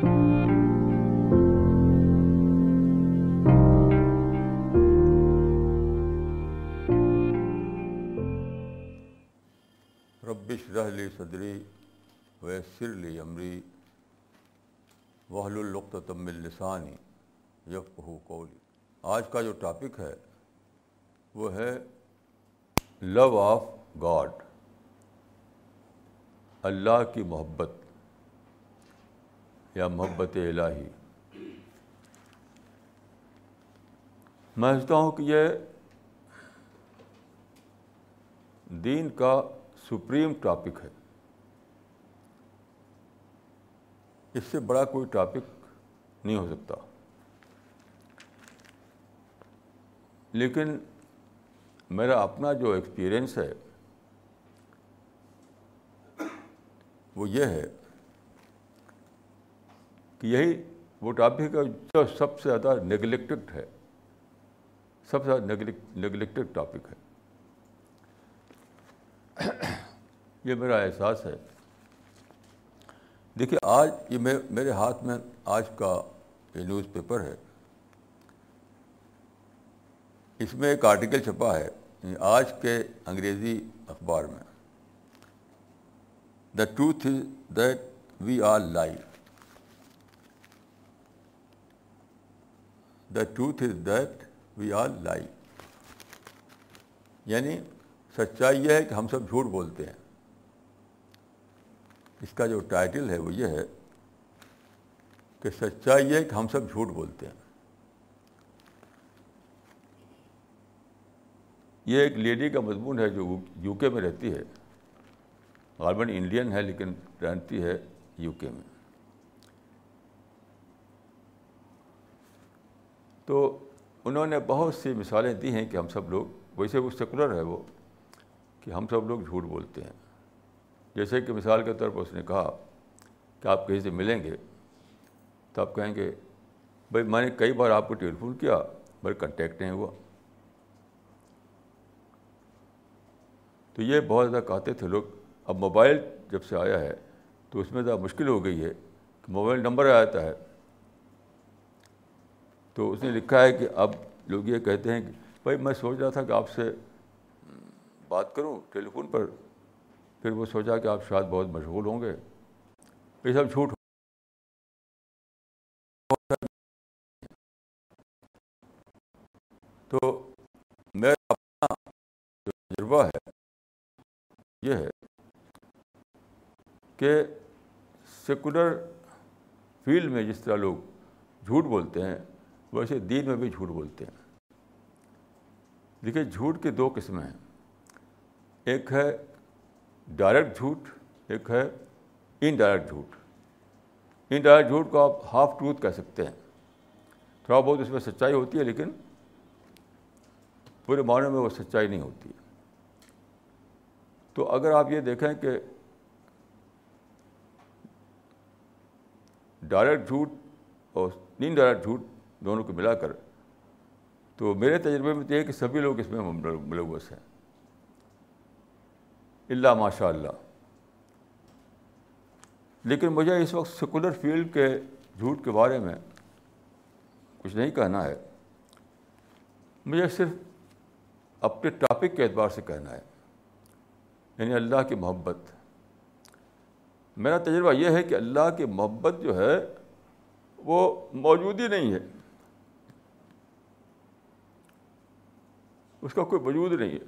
ربش رحلی صدری ویسر لی عمری وحل القط تم السانی یف قولی آج کا جو ٹاپک ہے وہ ہے لو آف گاڈ اللہ کی محبت۔ یا محبت الہی۔ میں سمجھتا ہوں کہ یہ دین کا سپریم ٹاپک ہے۔ اس سے بڑا کوئی ٹاپک نہیں ہو سکتا۔ لیکن میرا اپنا جو ایکسپیرئنس ہے وہ یہ ہے کہ یہی وہ ٹاپک ہے جو سب سے زیادہ نگلیکٹڈ ہے، سب سے زیادہ نگلیکٹڈ ٹاپک ہے۔ یہ میرا احساس ہے۔ دیکھیے، آج یہ میرے ہاتھ میں آج کا یہ نیوز پیپر ہے۔ اس میں ایک آرٹیکل چھپا ہے یعنی آج کے انگریزی اخبار میں۔ The truth is that we are lie the truth is that we are lie یعنی سچائی یہ ہے کہ ہم سب جھوٹ بولتے ہیں۔ اس کا جو ٹائٹل ہے وہ یہ ہے کہ سچائی یہ ہے کہ ہم سب جھوٹ بولتے ہیں۔ یہ ایک لیڈی کا مضمون ہے جو یو کے میں رہتی ہے۔ غالباً انڈین ہے لیکن رہتی ہے یو کے میں۔ تو انہوں نے بہت سی مثالیں دی ہیں کہ ہم سب لوگ، ویسے وہ سیکولر ہے وہ، کہ ہم سب لوگ جھوٹ بولتے ہیں۔ جیسے کہ مثال کے طور پر اس نے کہا کہ آپ کہیں سے ملیں گے تو آپ کہیں گے، بھائی، میں نے کئی بار آپ کو ٹیلی فون کیا بھائی کنٹیکٹ نہیں ہوا۔ تو یہ بہت زیادہ کہتے تھے لوگ۔ اب موبائل جب سے آیا ہے تو اس میں زیادہ مشکل ہو گئی ہے کہ موبائل نمبر آ جاتا ہے۔ تو اس نے لکھا ہے کہ اب لوگ یہ کہتے ہیں کہ بھائی میں سوچ رہا تھا کہ آپ سے بات کروں ٹیلی فون پر، پھر وہ سوچا کہ آپ شاید بہت مشغول ہوں گے۔ یہ سب جھوٹ تو میرا اپنا جو تجربہ ہے، یہ ہے کہ سیکولر فیلڈ میں جس طرح لوگ جھوٹ بولتے ہیں ویسے دین میں بھی جھوٹ بولتے ہیں۔ دیکھیے، جھوٹ کی دو قسمیں ہیں۔ ایک ہے ڈائریکٹ جھوٹ، ایک ہے انڈائریکٹ جھوٹ۔ انڈائریکٹ جھوٹ کو آپ ہاف ٹروتھ کہہ سکتے ہیں۔ تھوڑا بہت اس میں سچائی ہوتی ہے، لیکن پورے معنی میں وہ سچائی نہیں ہوتی۔ ہے تو اگر آپ یہ دیکھیں کہ ڈائریکٹ جھوٹ اور ان ڈائریکٹ جھوٹ دونوں کو ملا کر۔ تو میرے تجربے میں تو یہ کہ سبھی لوگ اس میں ملوث ہیں۔ اللہ ماشاء اللہ لیکن مجھے اس وقت سیکولر فیلڈ کے جھوٹ کے بارے میں کچھ نہیں کہنا ہے۔ مجھے صرف اپنے ٹاپک کے اعتبار سے کہنا ہے۔ یعنی اللہ کی محبت۔ میرا تجربہ یہ ہے کہ اللہ کی محبت جو ہے وہ موجود ہی نہیں ہے۔ اس کا کوئی وجود نہیں ہے۔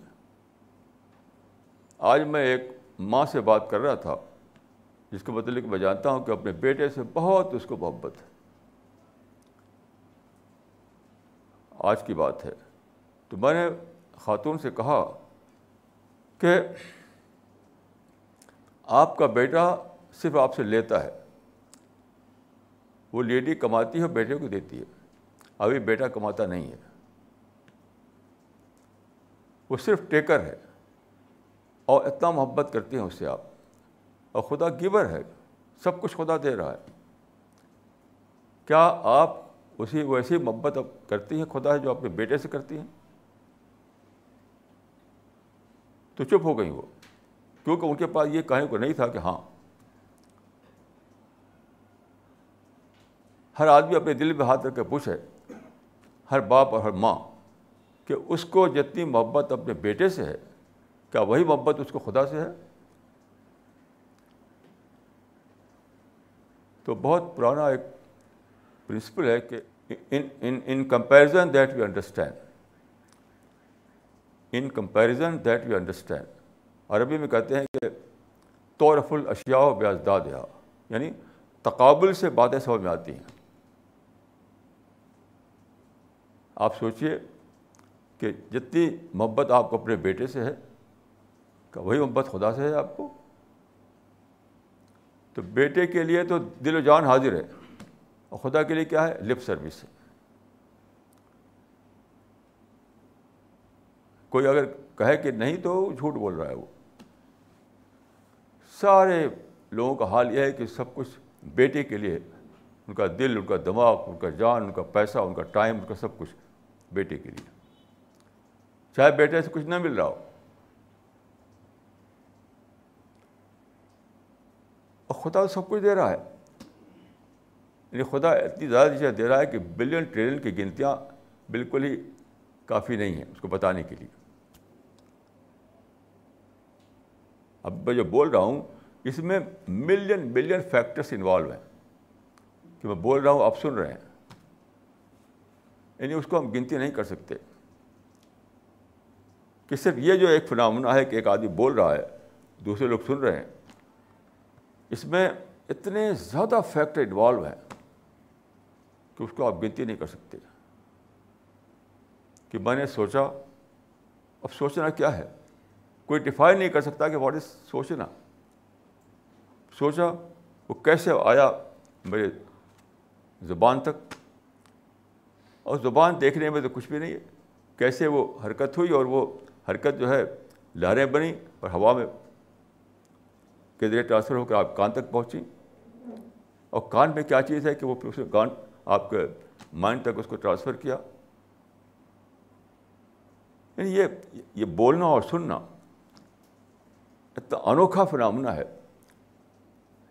آج میں ایک ماں سے بات کر رہا تھا، جس کو متعلق میں جانتا ہوں کہ اپنے بیٹے سے بہت اس کو محبت ہے۔ آج کی بات ہے۔ تو میں نے خاتون سے کہا کہ آپ کا بیٹا صرف آپ سے لیتا ہے۔ وہ لیڈی کماتی ہے بیٹے کو دیتی ہے۔ ابھی بیٹا کماتا نہیں ہے۔ وہ صرف ٹیکر ہے اور اتنا محبت کرتے ہیں اس سے آپ اور خدا گیور ہے، سب کچھ خدا دے رہا ہے۔ کیا آپ اسی ویسی محبت کرتی ہیں، خدا ہے جو اپنے بیٹے سے کرتی ہیں؟ تو چپ ہو گئی وہ، کیونکہ ان کے پاس یہ کہنے کو نہیں تھا کہ ہاں۔ ہر آدمی اپنے دل میں ہاتھ رکھ کے پوچھے، ہر باپ اور ہر ماں۔ کہ اس کو جتنی محبت اپنے بیٹے سے ہے، کیا وہی محبت اس کو خدا سے ہے؟ تو بہت پرانا ایک پرنسپل ہے کہ in comparison that we understand in comparison that we understand عربی میں کہتے ہیں کہ طورف الاشیاء و بیازداد یعنی تقابل سے باتیں سمجھ میں آتی ہیں۔ آپ سوچیے کہ جتنی محبت آپ کو اپنے بیٹے سے ہے، کہ وہی محبت خدا سے ہے آپ کو۔ تو بیٹے کے لیے تو دل و جان حاضر ہے، اور خدا کے لیے کیا ہے؟ لپ سروس ہے۔ کوئی اگر کہے کہ نہیں تو جھوٹ بول رہا ہے وہ۔ سارے لوگوں کا حال یہ ہے کہ سب کچھ بیٹے کے لیے ان کا دل، ان کا دماغ، ان کا جان، ان کا پیسہ، ان کا ٹائم ان کا سب کچھ بیٹے کے لیے۔ چاہے بیٹے سے کچھ نہ مل رہا ہو۔ اور خدا سب کچھ دے رہا ہے۔ یعنی خدا اتنی زیادہ چیزیں دے رہا ہے کہ بلین ٹریلین کی گنتیاں بالکل ہی کافی نہیں ہیں اس کو بتانے کے لیے۔ اب میں جو بول رہا ہوں، اس میں ملین ملین فیکٹرس انوالو ہیں کہ میں بول رہا ہوں، آپ سن رہے ہیں۔ یعنی اس کو ہم گنتی نہیں کر سکتے۔ کہ صرف یہ جو ایک فنامنا ہے کہ ایک آدمی بول رہا ہے، دوسرے لوگ سن رہے ہیں، اس میں اتنے زیادہ فیکٹر انوالو ہیں کہ اس کو آپ گنتی نہیں کر سکتے۔ کہ میں نے سوچا، اب سوچنا کیا ہے؟ کوئی ڈیفائن نہیں کر سکتا کہ واٹ از سوچنا۔ سوچا، وہ کیسے آیا میرے زبان تک؟ اور زبان دیکھنے میں تو کچھ بھی نہیں ہے۔ کیسے وہ حرکت ہوئی اور وہ حرکت جو ہے، لہریں بنی اور ہوا میں کے ذریعے ٹرانسفر ہو کر آپ کان تک پہنچی اور کان میں کیا چیز ہے کہ وہ پھر اس نے کان آپ کے مائنڈ تک اس کو ٹرانسفر کیا۔ یعنی یہ یہ بولنا اور سننا اتنا انوکھا فنامنا ہے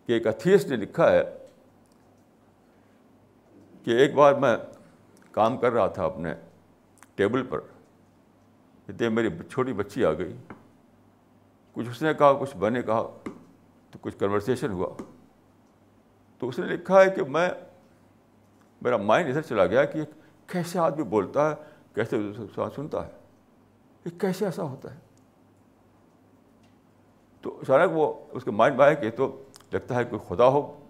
کہ ایک اتھیس نے لکھا ہے کہ ایک بار میں کام کر رہا تھا اپنے ٹیبل پر۔ اتنے میری چھوٹی بچی آ گئی، کچھ اس نے کہا، کچھ میں نے کہا، تو کچھ کنورسیشن ہوا۔ تو اس نے لکھا ہے کہ میں، میرا مائنڈ ادھر چلا گیا کہ کیسے آدمی بولتا ہے، کیسے سنتا ہے۔ یہ کیسے ایسا ہوتا ہے؟ تو اچانک وہ اس کے مائنڈ میں آیا کہ تو لگتا ہے کوئی خدا ہو۔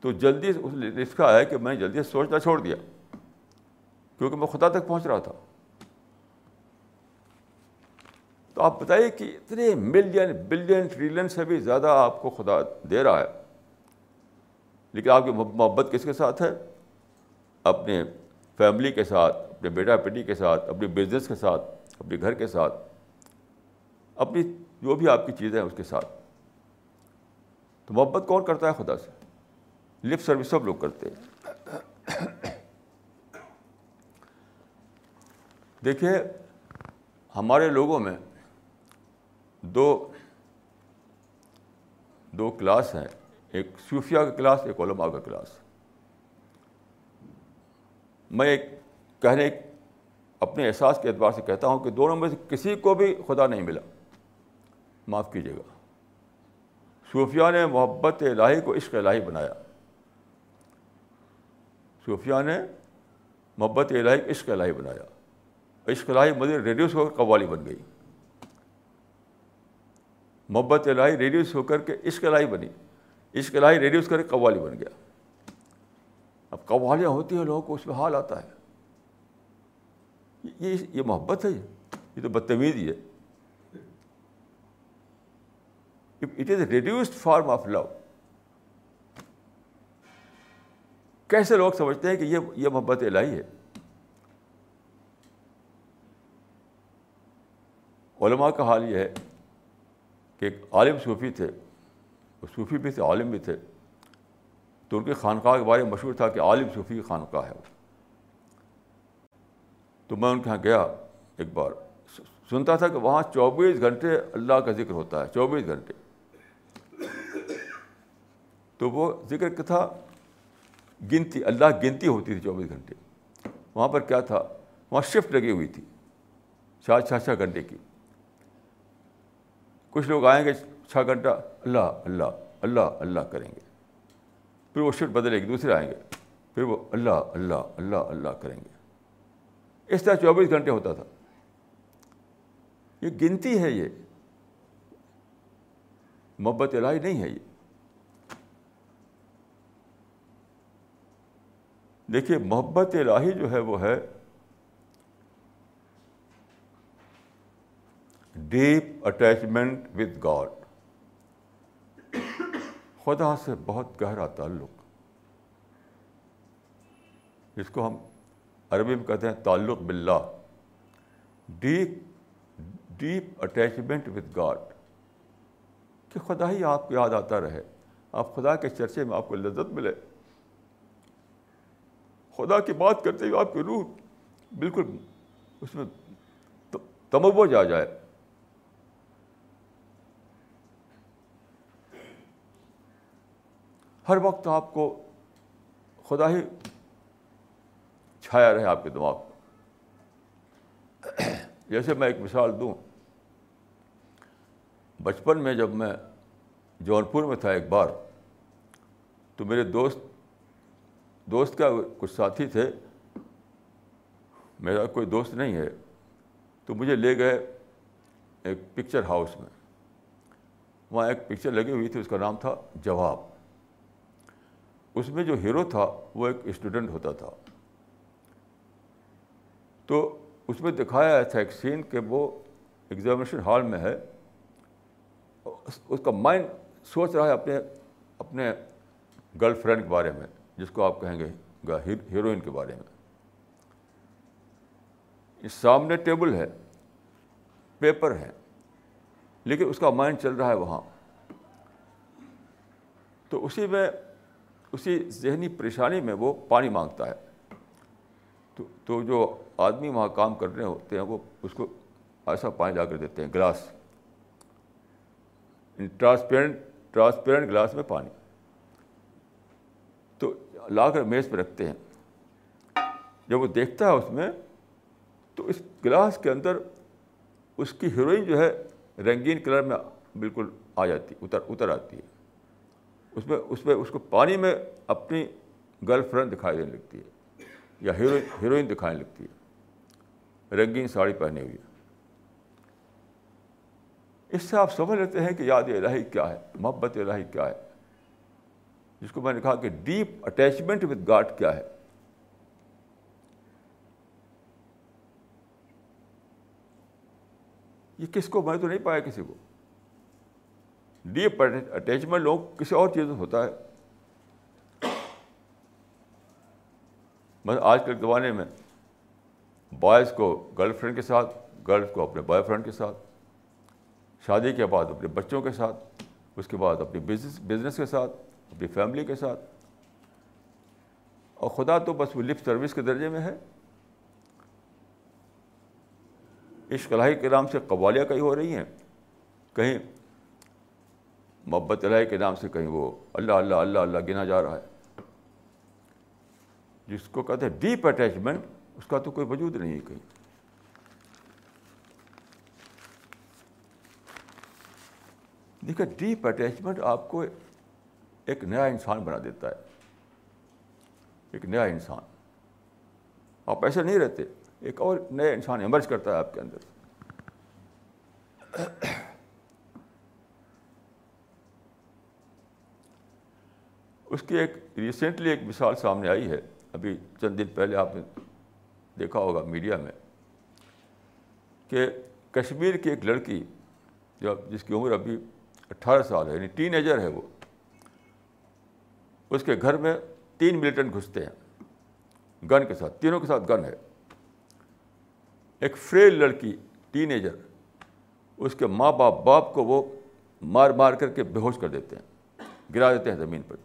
تو جلدی اس نے لکھا ہے کہ میں نے جلدی سوچنا چھوڑ دیا، کیونکہ میں خدا تک پہنچ رہا تھا۔ تو آپ بتائیے کہ اتنے ملین بلین ٹریلین سے بھی زیادہ آپ کو خدا دے رہا ہے۔ لیکن آپ کی محبت کس کے ساتھ ہے؟ اپنے فیملی کے ساتھ، اپنے بیٹا بیٹی کے ساتھ اپنے بزنس کے ساتھ، اپنے گھر کے ساتھ، اپنی جو بھی آپ کی چیزیں ہیں اس کے ساتھ۔ تو محبت کون کرتا ہے خدا سے؟ لپ سروس سب لوگ کرتے ہیں۔ دیکھیے، ہمارے لوگوں میں دو دو کلاس ہیں. ایک صوفیہ کا کلاس، ایک علماء کا کلاس. میں ایک کہنے اپنے احساس کے اعتبار سے کہتا ہوں کہ دونوں میں سے کسی کو بھی خدا نہیں ملا. معاف کیجیے گا. صوفیہ نے محبت الہی کو عشق الہی بنایا. صوفیہ نے محبت الہی کو عشق الہی بنایا. عشق الہی مزید ریڈیوس ہو کر قوالی بن گئی. محبت الہی ریڈیوس ہو کر کے عشق الہی بنی۔ عشق الہی ریڈیوس کر کے قوالی بن گیا۔ اب قوالیاں ہوتی ہیں لوگوں کو، اس میں حال آتا ہے۔ یہ یہ محبت ہے، یہ تو بدتمیزی ہے۔ It is reduced form of love کیسے لوگ سمجھتے ہیں کہ یہ یہ محبت الہی ہے؟ علماء کا حال یہ ہے کہ ایک عالم صوفی تھے وہ صوفی بھی تھے، عالم بھی تھے۔ تو ان کی خانقاہ کے بارے میں مشہور تھا کہ عالم صوفی کی خانقاہ ہے۔ تو میں ان کے یہاں گیا ایک بار۔ سنتا تھا کہ وہاں چوبیس گھنٹے اللہ کا ذکر ہوتا ہے، چوبیس گھنٹے۔ تو وہ ذکر کیا تھا؟ گنتی، اللہ گنتی ہوتی تھی چوبیس گھنٹے۔ وہاں پر کیا تھا؟ وہاں شفٹ لگی ہوئی تھی چار چھ چھ گھنٹے کی۔ کچھ لوگ آئیں گے، چھ گھنٹہ، اللہ اللہ اللہ اللہ کریں گے۔ پھر وہ شفٹ بدلے گی، دوسرے آئیں گے۔ پھر وہ اللہ اللہ اللہ اللہ کریں گے۔ اس طرح چوبیس گھنٹے ہوتا تھا۔ یہ گنتی ہے یہ۔ محبت الہی نہیں ہے یہ۔ دیکھیے، محبت الہی جو ہے وہ ہے ڈیپ اٹیچمنٹ وتھ گاڈ خدا سے بہت گہرا تعلق. جس کو ہم عربی میں کہتے ہیں تعلق باللہ. Deep deep attachment with God کہ خدا ہی آپ کو یاد آتا رہے. آپ خدا کے چرچے میں آپ کو لذت ملے. خدا کی بات کرتے ہوئے آپ کی روح بالکل اس میں تموج آ جائے. ہر وقت آپ کو خدا ہی چھایا رہے آپ کے دماغ کو۔ جیسے میں ایک مثال دوں۔ بچپن میں جب میں جون پور میں تھا ایک بار، تو میرے دوست دوست کا کچھ ساتھی تھے۔ میرا کوئی دوست نہیں ہے۔ تو مجھے لے گئے ایک پکچر ہاؤس میں۔ وہاں ایک پکچر لگی ہوئی تھی، اس کا نام تھا جواب۔ اس میں جو ہیرو تھا وہ ایک اسٹوڈنٹ ہوتا تھا۔ تو اس میں دکھایا تھا ایک سین کہ وہ ایگزامینیشن ہال میں ہے۔ اس کا مائنڈ سوچ رہا ہے اپنے اپنے گرل فرینڈ کے بارے میں، جس کو آپ کہیں گے ہیروئن کے بارے میں۔ سامنے ٹیبل ہے پیپر ہے، لیکن اس کا مائنڈ چل رہا ہے وہاں۔ تو اسی میں اسی ذہنی پریشانی میں وہ پانی مانگتا ہے۔ تو تو جو آدمی وہاں کام کر رہے ہوتے ہیں وہ اس کو ایسا پانی لا کر دیتے ہیں، گلاس۔ یعنی ٹرانسپیرنٹ ٹرانسپیرنٹ گلاس میں پانی۔ تو لا کر میز پہ رکھتے ہیں۔ جب وہ دیکھتا ہے اس میں، تو اس گلاس کے اندر اس کی ہیروئن جو ہے، رنگین کلر میں بالکل آ جاتی، اتر اتر آتی ہے۔ اس میں اس میں، اس کو پانی میں اپنی گرل فرینڈ دکھائی دینے لگتی ہے یا ہیروئن ہیروئن دکھانے لگتی ہے۔ رنگین ساڑی پہنے ہوئی اس سے آپ سمجھ لیتے ہیں کہ یاد الہی کیا ہے، محبت الہی کیا ہے۔ جس کو میں نے کہا کہ ڈیپ اٹیچمنٹ وتھ گاڈ کیا ہے۔ یہ کس کو، میں تو نہیں پایا کسی کو۔ ڈیپ اٹیچمنٹ لوگ کسی اور چیز میں ہوتا ہے۔ مطلب آج کل زمانے میں بوائز کو گرل فرینڈ کے ساتھ گرلس کو اپنے بوائے فرینڈ کے ساتھ، شادی کے بعد اپنے بچوں کے ساتھ، اس کے بعد اپنی بزنس بزنس کے ساتھ، اپنی فیملی کے ساتھ۔ اور خدا تو بس وہ لپ سروس کے درجے میں ہے۔ اس کلائی کے نام سے قوالیاں کہیں ہو رہی ہیں۔ کہیں محبت الہی کے نام سے کہیں وہ اللہ اللہ اللہ اللہ گنا جا رہا ہے۔ جس کو کہتے ہیں ڈیپ اٹیچمنٹ اس کا تو کوئی وجود نہیں ہے کہیں۔ دیکھیے ڈیپ اٹیچمنٹ آپ کو ایک نیا انسان بنا دیتا ہے۔ ایک نیا انسان۔ آپ ایسے نہیں رہتے، ایک اور نیا انسان ایمرج کرتا ہے آپ کے اندر۔ اس کی ایک ریسنٹلی ایک مثال سامنے آئی ہے۔ ابھی چند دن پہلے آپ نے دیکھا ہوگا میڈیا میں کہ کشمیر کی ایک لڑکی جو جس کی عمر ابھی اٹھارہ سال ہے یعنی ٹین ایجر ہے وہ، اس کے گھر میں تین ملیٹنٹ گھستے ہیں۔ گن کے ساتھ، تینوں کے ساتھ گن ہے۔ ایک فریل لڑکی ٹین ایجر اس کے ماں باپ باپ کو وہ مار مار کر کے بے ہوش کر دیتے ہیں، گرا دیتے ہیں زمین پر۔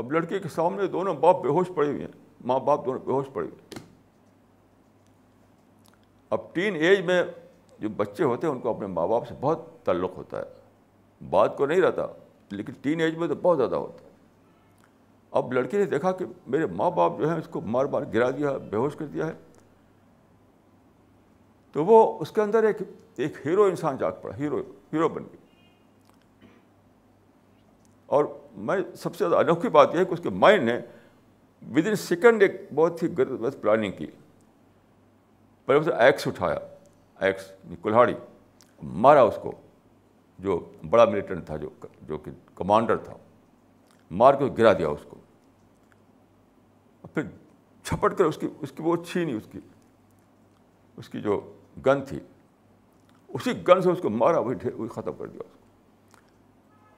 اب لڑکی کے سامنے دونوں باپ بے ہوش پڑے ہوئے ہیں۔ ماں باپ دونوں بے ہوش پڑے ہوئے ہیں۔ اب ٹین ایج میں جو بچے ہوتے ہیں، ان کو اپنے ماں باپ سے بہت تعلق ہوتا ہے۔ بات کو نہیں رہتا، لیکن ٹین ایج میں تو بہت زیادہ ہوتا ہے۔ اب لڑکے نے دیکھا کہ میرے ماں باپ جو ہیں، اس کو مار مار گرا دیا ہے بے ہوش کر دیا ہے۔ تو وہ اس کے اندر ایک ایک ہیرو انسان جاگ پڑا، ہیرو ہیرو بن گیا۔ اور میں سب سے زیادہ انوکھی بات یہ ہے کہ اس کے مائنڈ نے ود ان سیکنڈ ایک بہت ہی غلط پلاننگ کی۔ پہلے اسے ایکس اٹھایا۔ ایکس یعنی کلہاڑی۔ مارا اس کو۔ جو بڑا ملیٹنٹ تھا، جو جو کہ کمانڈر تھا۔ مار کے گرا دیا اس کو۔ پھر چھپٹ کر اس کی اس کی وہ چھینی اس کی۔ اس کی جو گن تھی، اسی گن سے اس کو مارا، وہی وہی ختم کر دیا اس کو۔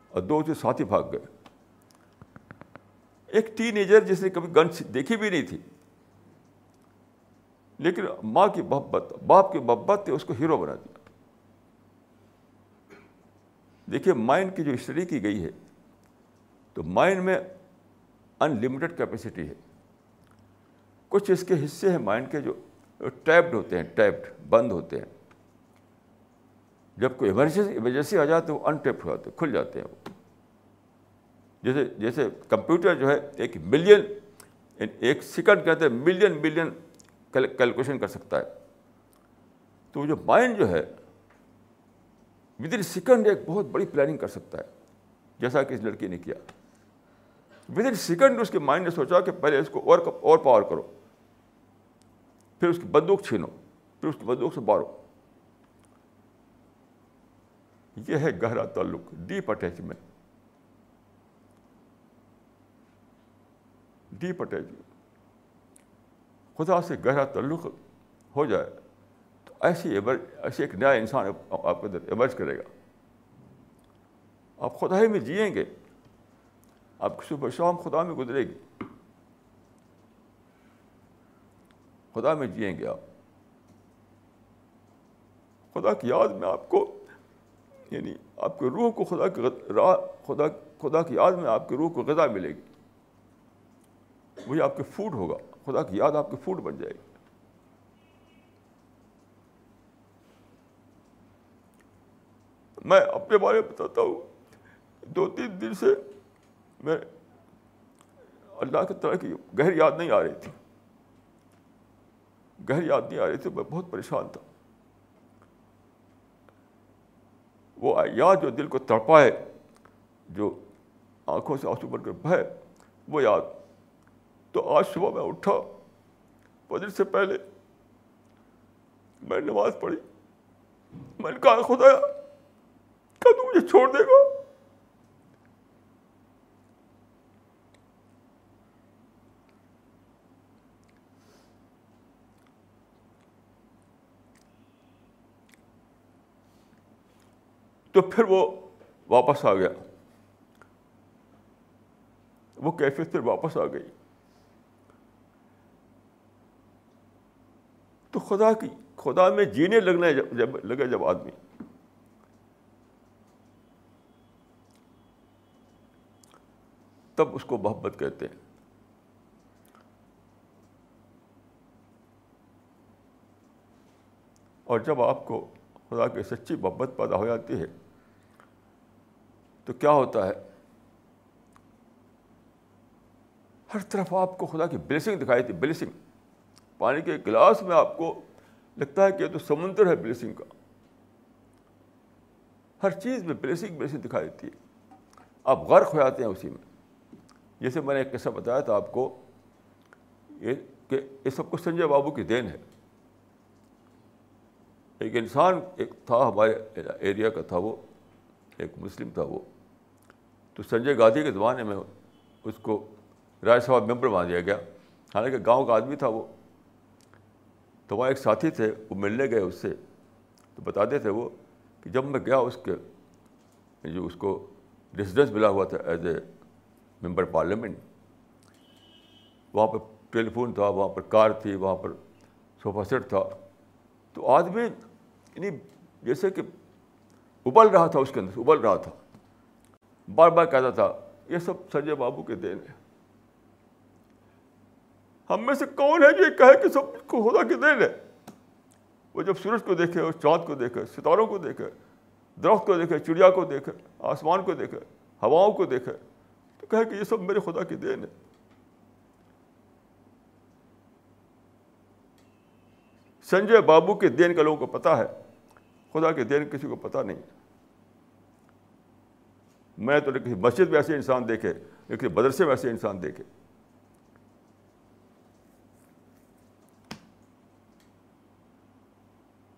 اور دو سے ساتھی بھاگ گئے۔ ایک ٹین ایجر جس نے کبھی گن دیکھی بھی نہیں تھی۔ لیکن ماں کی محبت، باپ کی محبت نے اس کو ہیرو بنا دیا۔ دیکھیے مائنڈ کی جو اسٹڈی کی گئی ہے، تو مائنڈ میں انلمیٹڈ کیپیسٹی ہے۔ کچھ اس کے حصے ہیں مائنڈ کے جو ٹیپڈ ہوتے ہیں ٹیپڈ بند ہوتے ہیں۔ جب کوئی ایمرجنسی ایمرجنسی آ جائے تو وہ انٹیپڈ ہو جاتے ہیں، کھل جاتے ہیں۔ وہ جیسے جیسے کمپیوٹر جو ہے ایک ملین، ایک سیکنڈ کے اندر ملین ملین کیلکولیشن کر سکتا ہے۔ تو جو مائنڈ جو ہے ود ان سیکنڈ ایک بہت بڑی پلاننگ کر سکتا ہے، جیسا کہ اس لڑکی نے کیا۔ ود ان سیکنڈ اس کے مائنڈ نے سوچا کہ پہلے اس کو اور اور پاور کرو۔ پھر اس کی بندوق چھینو، پھر اس کی بندوق سے مارو۔ یہ ہے گہرا تعلق ڈیپ اٹیچمنٹ ڈیپ اٹیچمنٹ جی۔ خدا سے گہرا تعلق ہو جائے تو ایسی ایسے ایک نیا انسان آپ کے اندر ایمرج کرے گا۔ آپ خدا ہی میں جئیں گے۔ آپ کی صبح شام خدا میں گزرے گی۔ خدا میں جئیں گے آپ۔ خدا کی یاد میں آپ کو یعنی آپ کے روح کو خدا کی راہ خدا خدا کی یاد میں آپ کے روح کو غذا ملے گی۔ وہی آپ کے فوڈ ہوگا خدا کی یاد آپ کی فوڈ بن جائے گی میں اپنے بارے میں بتاتا ہوں دو تین دن سے میں اللہ کی طرح کی گہری یاد نہیں آ رہی تھی گہری یاد نہیں آ رہی تھی میں بہت پریشان تھا وہ یاد جو دل کو تڑپائے جو آنکھوں سے آنسو بن کر بہے وہ یاد تو آج صبح میں اٹھا، فجر سے پہلے میں نماز پڑھی۔ میں نے کہا خدا کیا تو مجھے چھوڑ دے گا؟ تو پھر وہ واپس آ گیا۔ وہ کیفیت پھر واپس آ گئی۔ خدا کی خدا میں جینے لگنے جب لگے جب آدمی۔ تب اس کو محبت کہتے ہیں۔ اور جب آپ کو خدا کی سچی محبت پیدا ہو جاتی ہے، تو کیا ہوتا ہے؟ ہر طرف آپ کو خدا کی بلیسنگ دکھائی تھی بلیسنگ پانی کے گلاس میں آپ کو لگتا ہے کہ یہ تو سمندر ہے بلیسنگ کا۔ ہر چیز میں بلیسنگ بلیسنگ دکھائی دیتی ہے۔ آپ غرق ہو جاتے ہیں اسی میں۔ جیسے میں نے ایک قصہ بتایا تھا آپ کو، یہ کہ یہ سب کچھ سنجے بابو کی دین ہے۔ ایک انسان ایک تھا، ہمارے ایریا کا تھا وہ، ایک مسلم تھا وہ۔ تو سنجے گاندھی کے زمانے میں اس کو راجیہ سبھا ممبر مان دیا گیا۔ حالانکہ گاؤں کا آدمی تھا وہ۔ تو وہاں ایک ساتھی تھے، وہ ملنے گئے اس سے۔ تو بتاتے تھے وہ کہ جب میں گیا اس کے، جو اس کو ریسیڈنس ملا ہوا تھا ایز اے ممبر پارلیمنٹ وہاں پر ٹیلی فون تھا، وہاں پر کار تھی، وہاں پر صوفہ سیٹ تھا۔ تو آدمی یعنی جیسے کہ ابل رہا تھا اس کے اندر، ابل رہا تھا۔ بار بار کہتا تھا، یہ سب سنجے بابو کے دین ہے۔ ہم میں سے کون ہے جو یہ کہے کہ سب کو خدا کی دین ہے؟ وہ جب سورج کو دیکھے اور چاند کو دیکھے، ستاروں کو دیکھے، درخت کو دیکھے، چڑیا کو دیکھے، آسمان کو دیکھے، ہواؤں کو دیکھے، تو کہے کہ یہ سب میرے خدا کی دین ہے۔ سنجے بابو کے دین کا لوگوں کو پتا ہے۔ خدا کے دین کسی کو پتہ نہیں۔ میں تو نے کسی مسجد میں ایسے انسان دیکھے نہ کسی مدرسے میں ایسے انسان دیکھے۔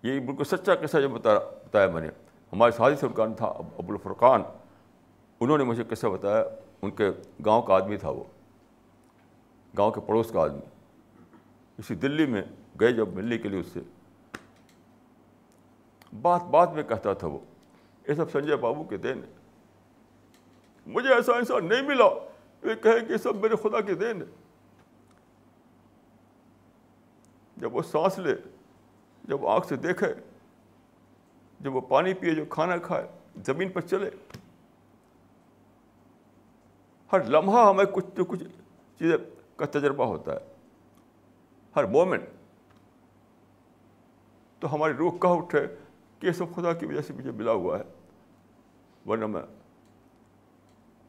یہ بالکل سچا قصہ جو بتا بتایا میں نے ہمارے ساتھی سرکان تھا ابو الفرقان انہوں نے مجھے قصہ بتایا ان کے گاؤں کا آدمی تھا وہ گاؤں کے پڑوس کا آدمی اسی دلی میں گئے جب ملنے کے لیے اس سے بات بات میں کہتا تھا وہ یہ سب سنجے بابو کے دین ہے مجھے ایسا انسان نہیں ملا یہ کہے کہ سب میرے خدا کے دین ہے جب وہ سانس لے جب آنکھ سے دیکھے، جب وہ پانی پیے، جو کھانا کھائے، زمین پر چلے۔ ہر لمحہ ہمیں کچھ تو کچھ چیزیں کا تجربہ ہوتا ہے۔ ہر مومنٹ تو ہماری روح کہاں اٹھے؟ کہ یہ سب خدا کی وجہ سے مجھے ملا ہوا ہے۔ ورنہ میں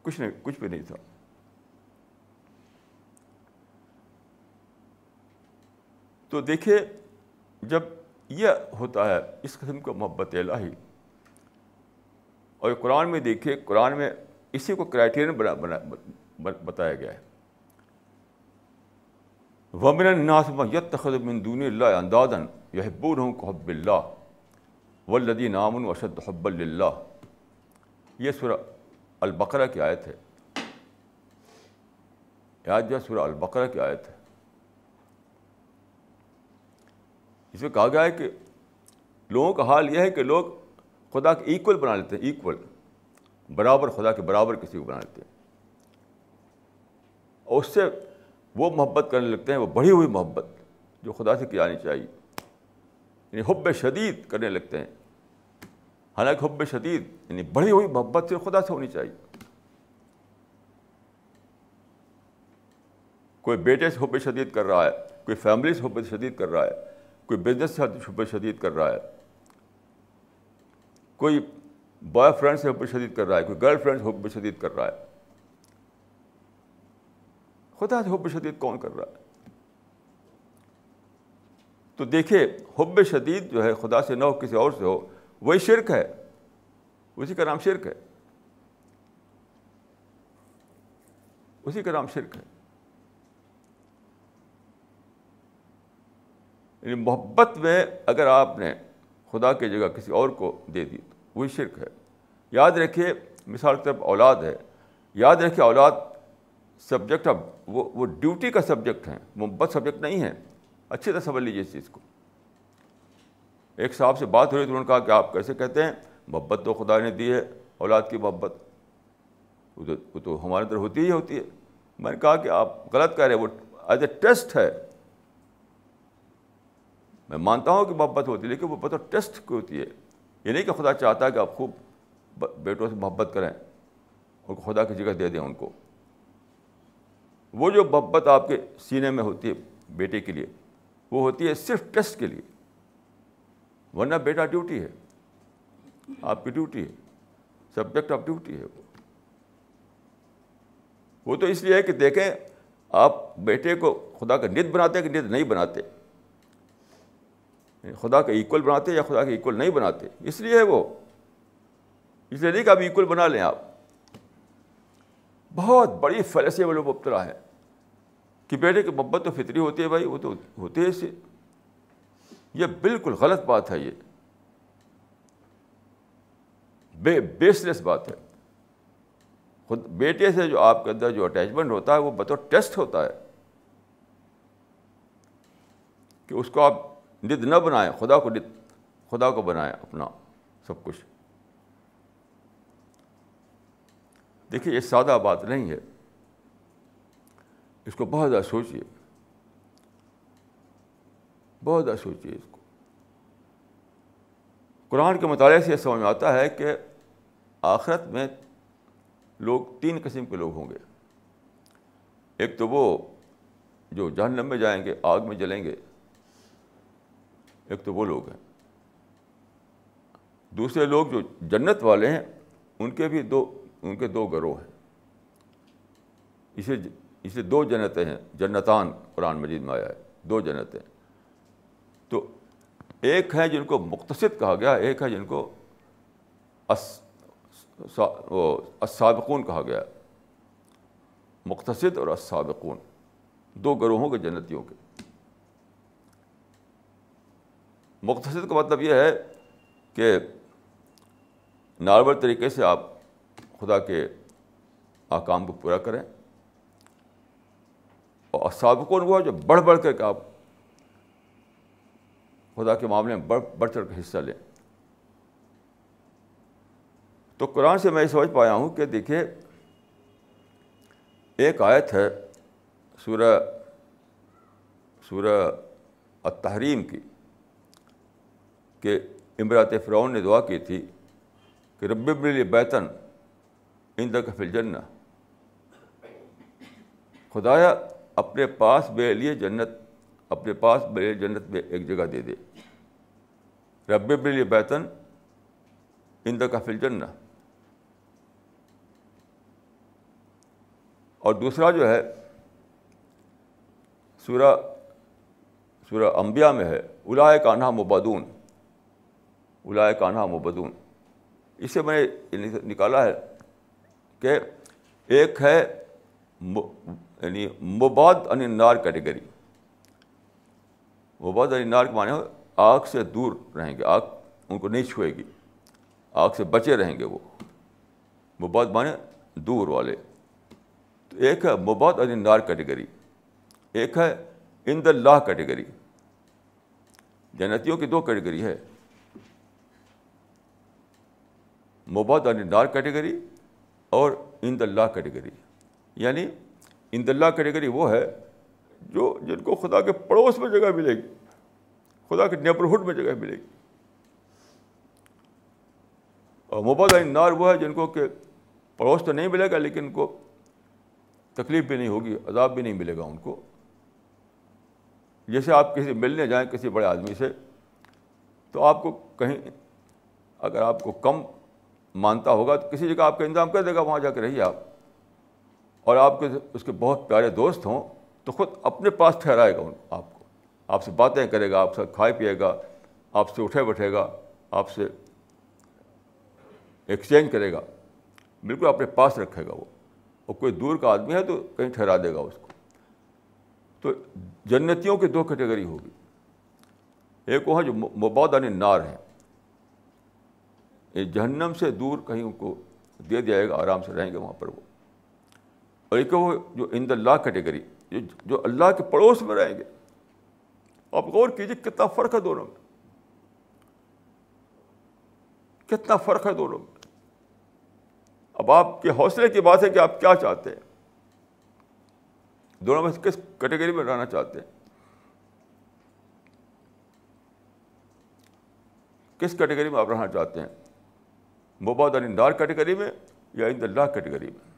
کچھ نہیں کچھ بھی نہیں تھا۔ تو دیکھیے، جب یہ ہوتا ہے اس قسم کا محبت الہی۔ اور قرآن میں دیکھیے، قرآن میں اسی کو کرائٹیرین بنا بنا بتایا گیا ہے۔ ومن الناس یت من دون اللہ اندازن یحبون ہوں حب اللہ ولدی نامن وشد حب اللہ یہ سورہ البقرہ کی آیت ہے۔ یاد جو سورہ البقرہ کی آیت ہے؟ اس میں کہا گیا ہے کہ لوگوں کا حال یہ ہے کہ لوگ خدا کے ایکول بنا لیتے ہیں ایکول برابر خدا کے برابر کسی کو بنا لیتے ہیں۔ اور اس سے وہ محبت کرنے لگتے ہیں، وہ بڑھی ہوئی محبت جو خدا سے کی جانی چاہیے۔ یعنی حب شدید کرنے لگتے ہیں۔ حالانکہ حب شدید یعنی بڑھی ہوئی محبت سے خدا سے ہونی چاہیے۔ کوئی بیٹے سے حب شدید کر رہا ہے، کوئی فیملی سے حب شدید کر رہا ہے کوئی بزنس سے حب شدید کر رہا ہے۔ کوئی بوائے فرینڈ سے حب شدید کر رہا ہے، کوئی گرل فرینڈ سے حب شدید کر رہا ہے۔ خدا سے حب شدید کون کر رہا ہے؟ تو دیکھیے، حب شدید جو ہے، خدا سے نہ ہو، کسی اور سے ہو، وہی شرک ہے۔ اسی کا نام شرک ہے۔ اسی کا نام شرک ہے۔ یعنی محبت میں اگر آپ نے خدا کی جگہ کسی اور کو دے دی تو وہی شرک ہے۔ یاد رکھیے، مثال کے طور پر اولاد ہے۔ یاد رکھیے، اولاد سبجیکٹ اب وہ وہ ڈیوٹی کا سبجیکٹ ہے۔ محبت سبجیکٹ نہیں ہے۔ اچھی طرح سمجھ لیجیے اس چیز کو۔ ایک صاحب سے بات ہو رہی تو انہوں نے کہا کہ آپ کیسے کہتے ہیں؟ محبت تو خدا نے دی ہے، اولاد کی محبت۔ وہ تو ہمارے اندر ہوتی ہی ہوتی ہے۔ میں نے کہا کہ آپ غلط کہہ رہے ہیں، وہ ایز اے ٹیسٹ ہے۔ میں مانتا ہوں کہ محبت ہوتی ہے، لیکن وہ بطور ٹیسٹ کی ہوتی ہے۔ یہ نہیں کہ خدا چاہتا ہے کہ آپ خوب بیٹوں سے محبت کریں اور خدا کی جگہ دے دیں ان کو۔ وہ جو محبت آپ کے سینے میں ہوتی ہے بیٹے کے لیے، وہ ہوتی ہے صرف ٹیسٹ کے لیے۔ ورنہ بیٹا ڈیوٹی ہے، آپ کی ڈیوٹی ہے، سبجیکٹ آف ڈیوٹی ہے۔ وہ وہ تو اس لیے ہے کہ دیکھیں، آپ بیٹے کو خدا کا ند بناتے ہیں کہ ند نہیں بناتے۔ خدا کا ایکول بناتے یا خدا کا ایکول نہیں بناتے؟ اس لیے ہے وہ۔ اس لیے نہیں کہ آپ ایکول بنا لیں آپ۔ بہت بڑی فلسے والے مبتلا ہے کہ بیٹے کی محبت تو فطری ہوتی ہے بھائی، وہ تو ہوتے ہیں اسے یہ بالکل غلط بات ہے یہ۔ بے بیس لیس بات ہے۔ خود بیٹے سے جو آپ کے اندر جو اٹیچمنٹ ہوتا ہے، وہ بطور ٹیسٹ ہوتا ہے۔ کہ اس کو آپ ند نہ بنائیں خدا کو ند خدا کو بنائیں اپنا سب کچھ۔ دیکھیے، یہ سادہ بات نہیں ہے۔ اس کو بہت زیادہ سوچیے۔ بہت زیادہ سوچیے اس کو۔ قرآن کے مطالعے سے یہ سمجھ میں آتا ہے کہ آخرت میں لوگ تین قسم کے لوگ ہوں گے۔ ایک تو وہ جو جہنم میں جائیں گے، آگ میں جلیں گے ایک تو وہ لوگ ہیں۔ دوسرے لوگ جو جنت والے ہیں، ان کے بھی دو، ان کے دو گروہ ہیں۔ اسے اسے دو جنتیں ہیں، جنتان قرآن مجید میں آیا ہے، دو جنتیں۔ تو ایک ہے جن کو مختصد کہا گیا، ایک ہے جن کو اسابقون کہا گیا۔ مختصد اور اسابقون دو گروہوں کے جنتیوں کے۔ مختصد کا مطلب یہ ہے کہ نارمل طریقے سے آپ خدا کے آکام کو پورا کریں اور سابقون وہ جو بڑھ بڑھ کر کے آپ خدا کے معاملے میں بڑھ بڑھ چڑھ کے حصہ لیں۔ تو قرآن سے میں یہ سمجھ پایا ہوں کہ دیکھیے، ایک آیت ہے سورہ سورہ التحریم کی۔ کہ امراط فرعون نے دعا کی تھی کہ رب بلی بیتن ان کا الجنہ۔ خدایا اپنے پاس بے لیے جنت، اپنے پاس بے جنت میں ایک جگہ دے دے۔ رب بلی بیتن ان کا الجنہ۔ اور دوسرا جو ہے، سورہ سورہ انبیاء میں ہے الائے کانہا مبادون۔ الائے کانہا مبدون۔ اس سے میں نے نکالا ہے کہ ایک ہے یعنی مباد ان نار کیٹیگری۔ مباد ان نار کے معنی آگ سے دور رہیں گے، آگ ان کو نہیں چھوئے گی، آگ سے بچے رہیں گے وہ۔ مباد معنی دور والے۔ تو ایک ہے مباد ان نار کیٹیگری، ایک ہے ان دا لاہ کیٹیگری۔ جنتیوں کی دو کیٹیگری ہے۔ مباد ان نار کیٹیگری اور ان دا کیٹیگری یعنی ان دا کیٹیگری وہ ہے جو جن کو خدا کے پڑوس میں جگہ ملے گی، خدا کے نیبرہڈ میں جگہ ملے گی۔ اور مباد علی نار وہ ہے جن کو کہ پڑوس تو نہیں ملے گا لیکن ان کو تکلیف بھی نہیں ہوگی، عذاب بھی نہیں ملے گا ان کو۔ جیسے آپ کسی ملنے جائیں کسی بڑے آدمی سے تو آپ کو کہیں، اگر آپ کو کم مانتا ہوگا تو کسی جگہ آپ کا انتظام کر دے گا، وہاں جا کے رہیے آپ۔ اور آپ کے اس کے بہت پیارے دوست ہوں تو خود اپنے پاس ٹھہرائے گا آپ کو۔ آپ سے باتیں کرے گا، آپ سے کھائے پیے گا، آپ سے اٹھے بیٹھے گا، آپ سے ایکسچینج کرے گا۔ بالکل اپنے پاس رکھے گا وہ۔ اور کوئی دور کا آدمی ہے تو کہیں ٹھہرا دے گا اس کو۔ تو جنتیوں کی دو کیٹیگری ہوگی۔ ایک وہ ہے جو مبادانی نار ہیں۔ جہنم سے دور کہیں ان کو دے دیا گا، آرام سے رہیں گے وہاں پر وہ۔ اور ایک وہ جو ان دا اللہ کیٹیگری جو جو اللہ کے پڑوس میں رہیں گے۔ آپ غور کیجیے کتنا فرق ہے دونوں میں۔ کتنا فرق ہے دونوں میں۔ اب آپ کے حوصلے کی بات ہے کہ آپ کیا چاہتے ہیں۔ دونوں میں کس کیٹیگری میں رہنا چاہتے ہیں؟ کس کیٹیگری میں آپ رہنا چاہتے ہیں؟ مباد دار کیٹیگری میں یا ان اللہ کیٹیگری میں؟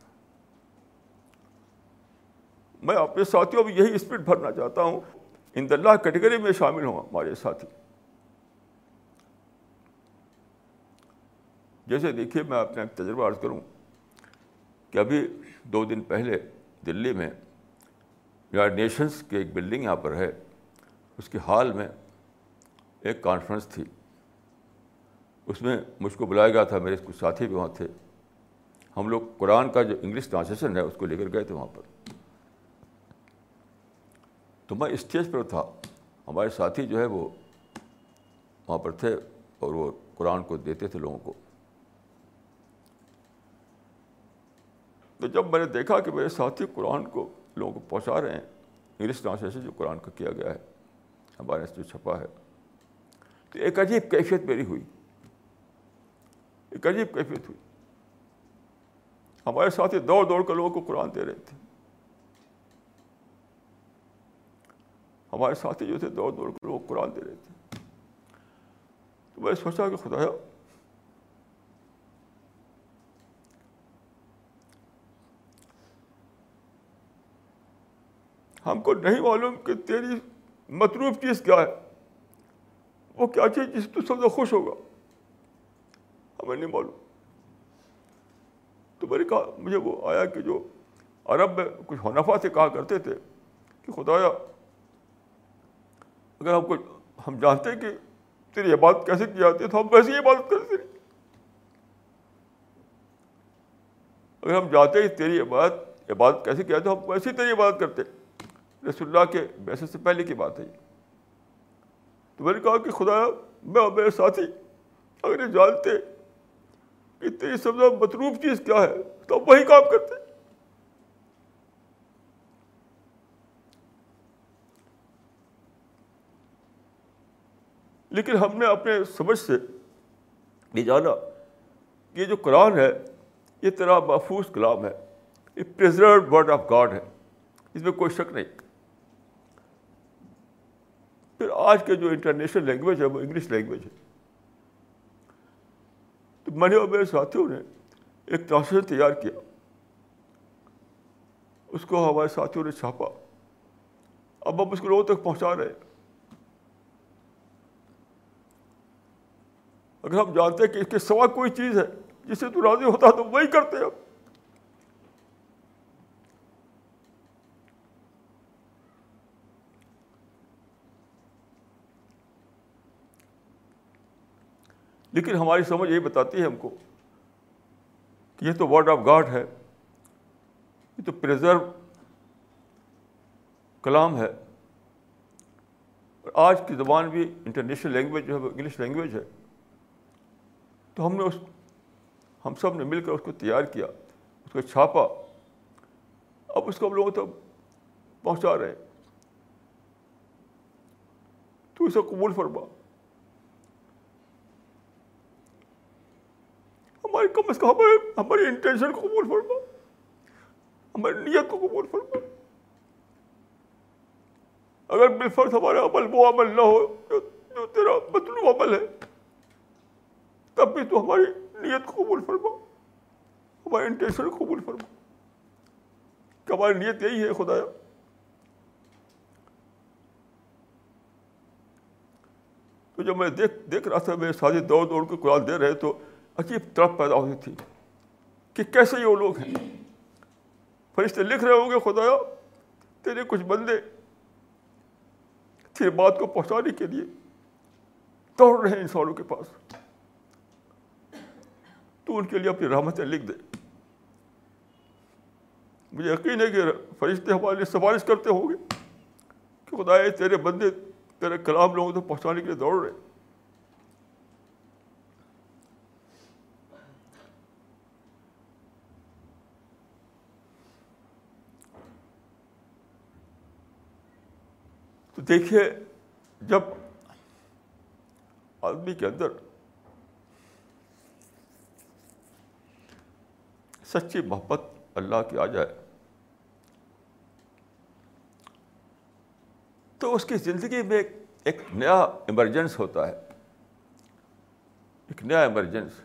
میں اپنے ساتھیوں میں یہی اسپرٹ بھرنا چاہتا ہوں۔ ان اللہ کیٹیگری میں شامل ہوں ہمارے ساتھی۔ جیسے دیکھیے میں اپنا ایک تجربہ عرض کروں کہ ابھی دو دن پہلے دلی میں یونائٹ نیشنس کی ایک بلڈنگ یہاں پر ہے۔ اس کے حال میں ایک کانفرنس تھی۔ اس میں مجھ کو بلایا گیا تھا، میرے کچھ ساتھی بھی وہاں تھے۔ ہم لوگ قرآن کا جو انگلش ٹرانسلیشن ہے، اس کو لے کر گئے تھے وہاں پر۔ تو میں اسٹیج پر تھا۔ ہمارے ساتھی جو ہے، وہ وہاں پر تھے اور وہ قرآن کو دیتے تھے لوگوں کو۔ تو جب میں نے دیکھا کہ میرے ساتھی قرآن کو لوگوں کو پہنچا رہے ہیں، انگلش ٹرانسلیشن جو قرآن کا کیا گیا ہے، ہمارے جو چھپا ہے، تو ایک عجیب کیفیت میری ہوئی۔ ایک عجیب کیفیت ہوئی۔ ہمارے ساتھی دوڑ دوڑ کر لوگوں کو قرآن دے رہے تھے۔ ہمارے ساتھی جو تھے دوڑ دوڑ کر لوگ قرآن دے رہے تھے۔ تو میں سوچا کہ خدا ہم کو نہیں معلوم کہ تیری مطلوب چیز کیا ہے۔ وہ کیا چیز جس تو سب سے خوش ہوگا؟ ہمیں نہیں معلوم۔ تو میں نے کہا، مجھے وہ آیا کہ جو عرب میں کچھ حنفا سے کہا کرتے تھے کہ خدایا، اگر ہم کو ہم جانتے کہ تیری عبادت کیسے کی جاتی ہے تو ہم ویسے ہی عبادت کرتے رہے اگر ہم جاتے ہیں تیری عبادت عبادت کیسے کیا تو ہم ویسے ہی تیری عبادت کرتے رسول اللہ کے ویسے سے پہلے کی بات ہے یہ۔ تو میں نے کہا کہ خدا میں اور میرے ساتھی اگر یہ جانتے کہ تیری سب سے مطلوب چیز کیا ہے؟ تو ہم وہی کام کرتے لیکن ہم نے اپنے سمجھ سے یہ جانا کہ یہ جو قرآن ہے، یہ تیرا محفوظ کلام ہے۔ یہ پرزرو ورڈ آف گاڈ ہے۔ اس میں کوئی شک نہیں۔ پھر آج کے جو انٹرنیشنل لینگویج ہے، وہ انگلش لینگویج ہے۔ میں نے اور میرے ساتھیوں نے ایک ٹرانسلیشن تیار کیا۔ اس کو ہمارے ساتھیوں نے چھاپا۔ اب ہم اس کو لوگوں تک پہنچا رہے ہیں۔ اگر ہم جانتے ہیں کہ اس کے سوا کوئی چیز ہے جس سے تو راضی ہوتا تو وہی کرتے ہم۔ لیکن ہماری سمجھ یہی بتاتی ہے ہم کو کہ یہ تو ورڈ آف گاڈ ہے، یہ تو پریزرو کلام ہے۔ اور آج کی زبان بھی انٹرنیشنل لینگویج جو ہے، وہ انگلش لینگویج ہے۔ تو ہم نے اس، ہم سب نے مل کر اس کو تیار کیا، اس کو چھاپا۔ اب اس کو ہم لوگوں تک پہنچا رہے تو اسے قبول فرما۔ ہماری کم از کم ہمارے ہماری انٹینشن کو قبول فرما۔ ہماری نیت کو قبول فرما۔ اگر بالفرض ہمارا عمل وہ عمل نہ ہو، جو جو تیرا مطلوب عمل ہے، تب بھی تو ہماری نیت کو قبول فرما۔ ہمارے انٹینشن کو قبول فرما۔ کہ ہماری نیت یہی ہے، خدایا۔ تو جب میں دیکھ دیکھ رہا تھا، میرے ساتھی دوڑ دوڑ کے قرآن دے رہے تو عجیب طرف پیدا ہوتی تھی کہ کیسے یہ وہ لوگ ہیں؟ فرشتے لکھ رہے ہوں گے خدایا تیرے کچھ بندے تیرے بات کو پہنچانے کے لیے دوڑ رہے ہیں انسانوں کے پاس۔ تو ان کے لیے اپنی رحمتیں لکھ دے۔ مجھے یقین ہے کہ فرشتے ہمارے لیے سفارش کرتے ہوں گے کہ خدا تیرے بندے، تیرے کلام لوگوں تک پہنچانے کے لیے دوڑ رہے تو دیکھیے، جب آدمی کے اندر سچی محبت اللہ کی آ جائے، تو اس کی زندگی میں ایک نیا ایمرجنس ہوتا ہے۔ ایک نیا ایمرجنس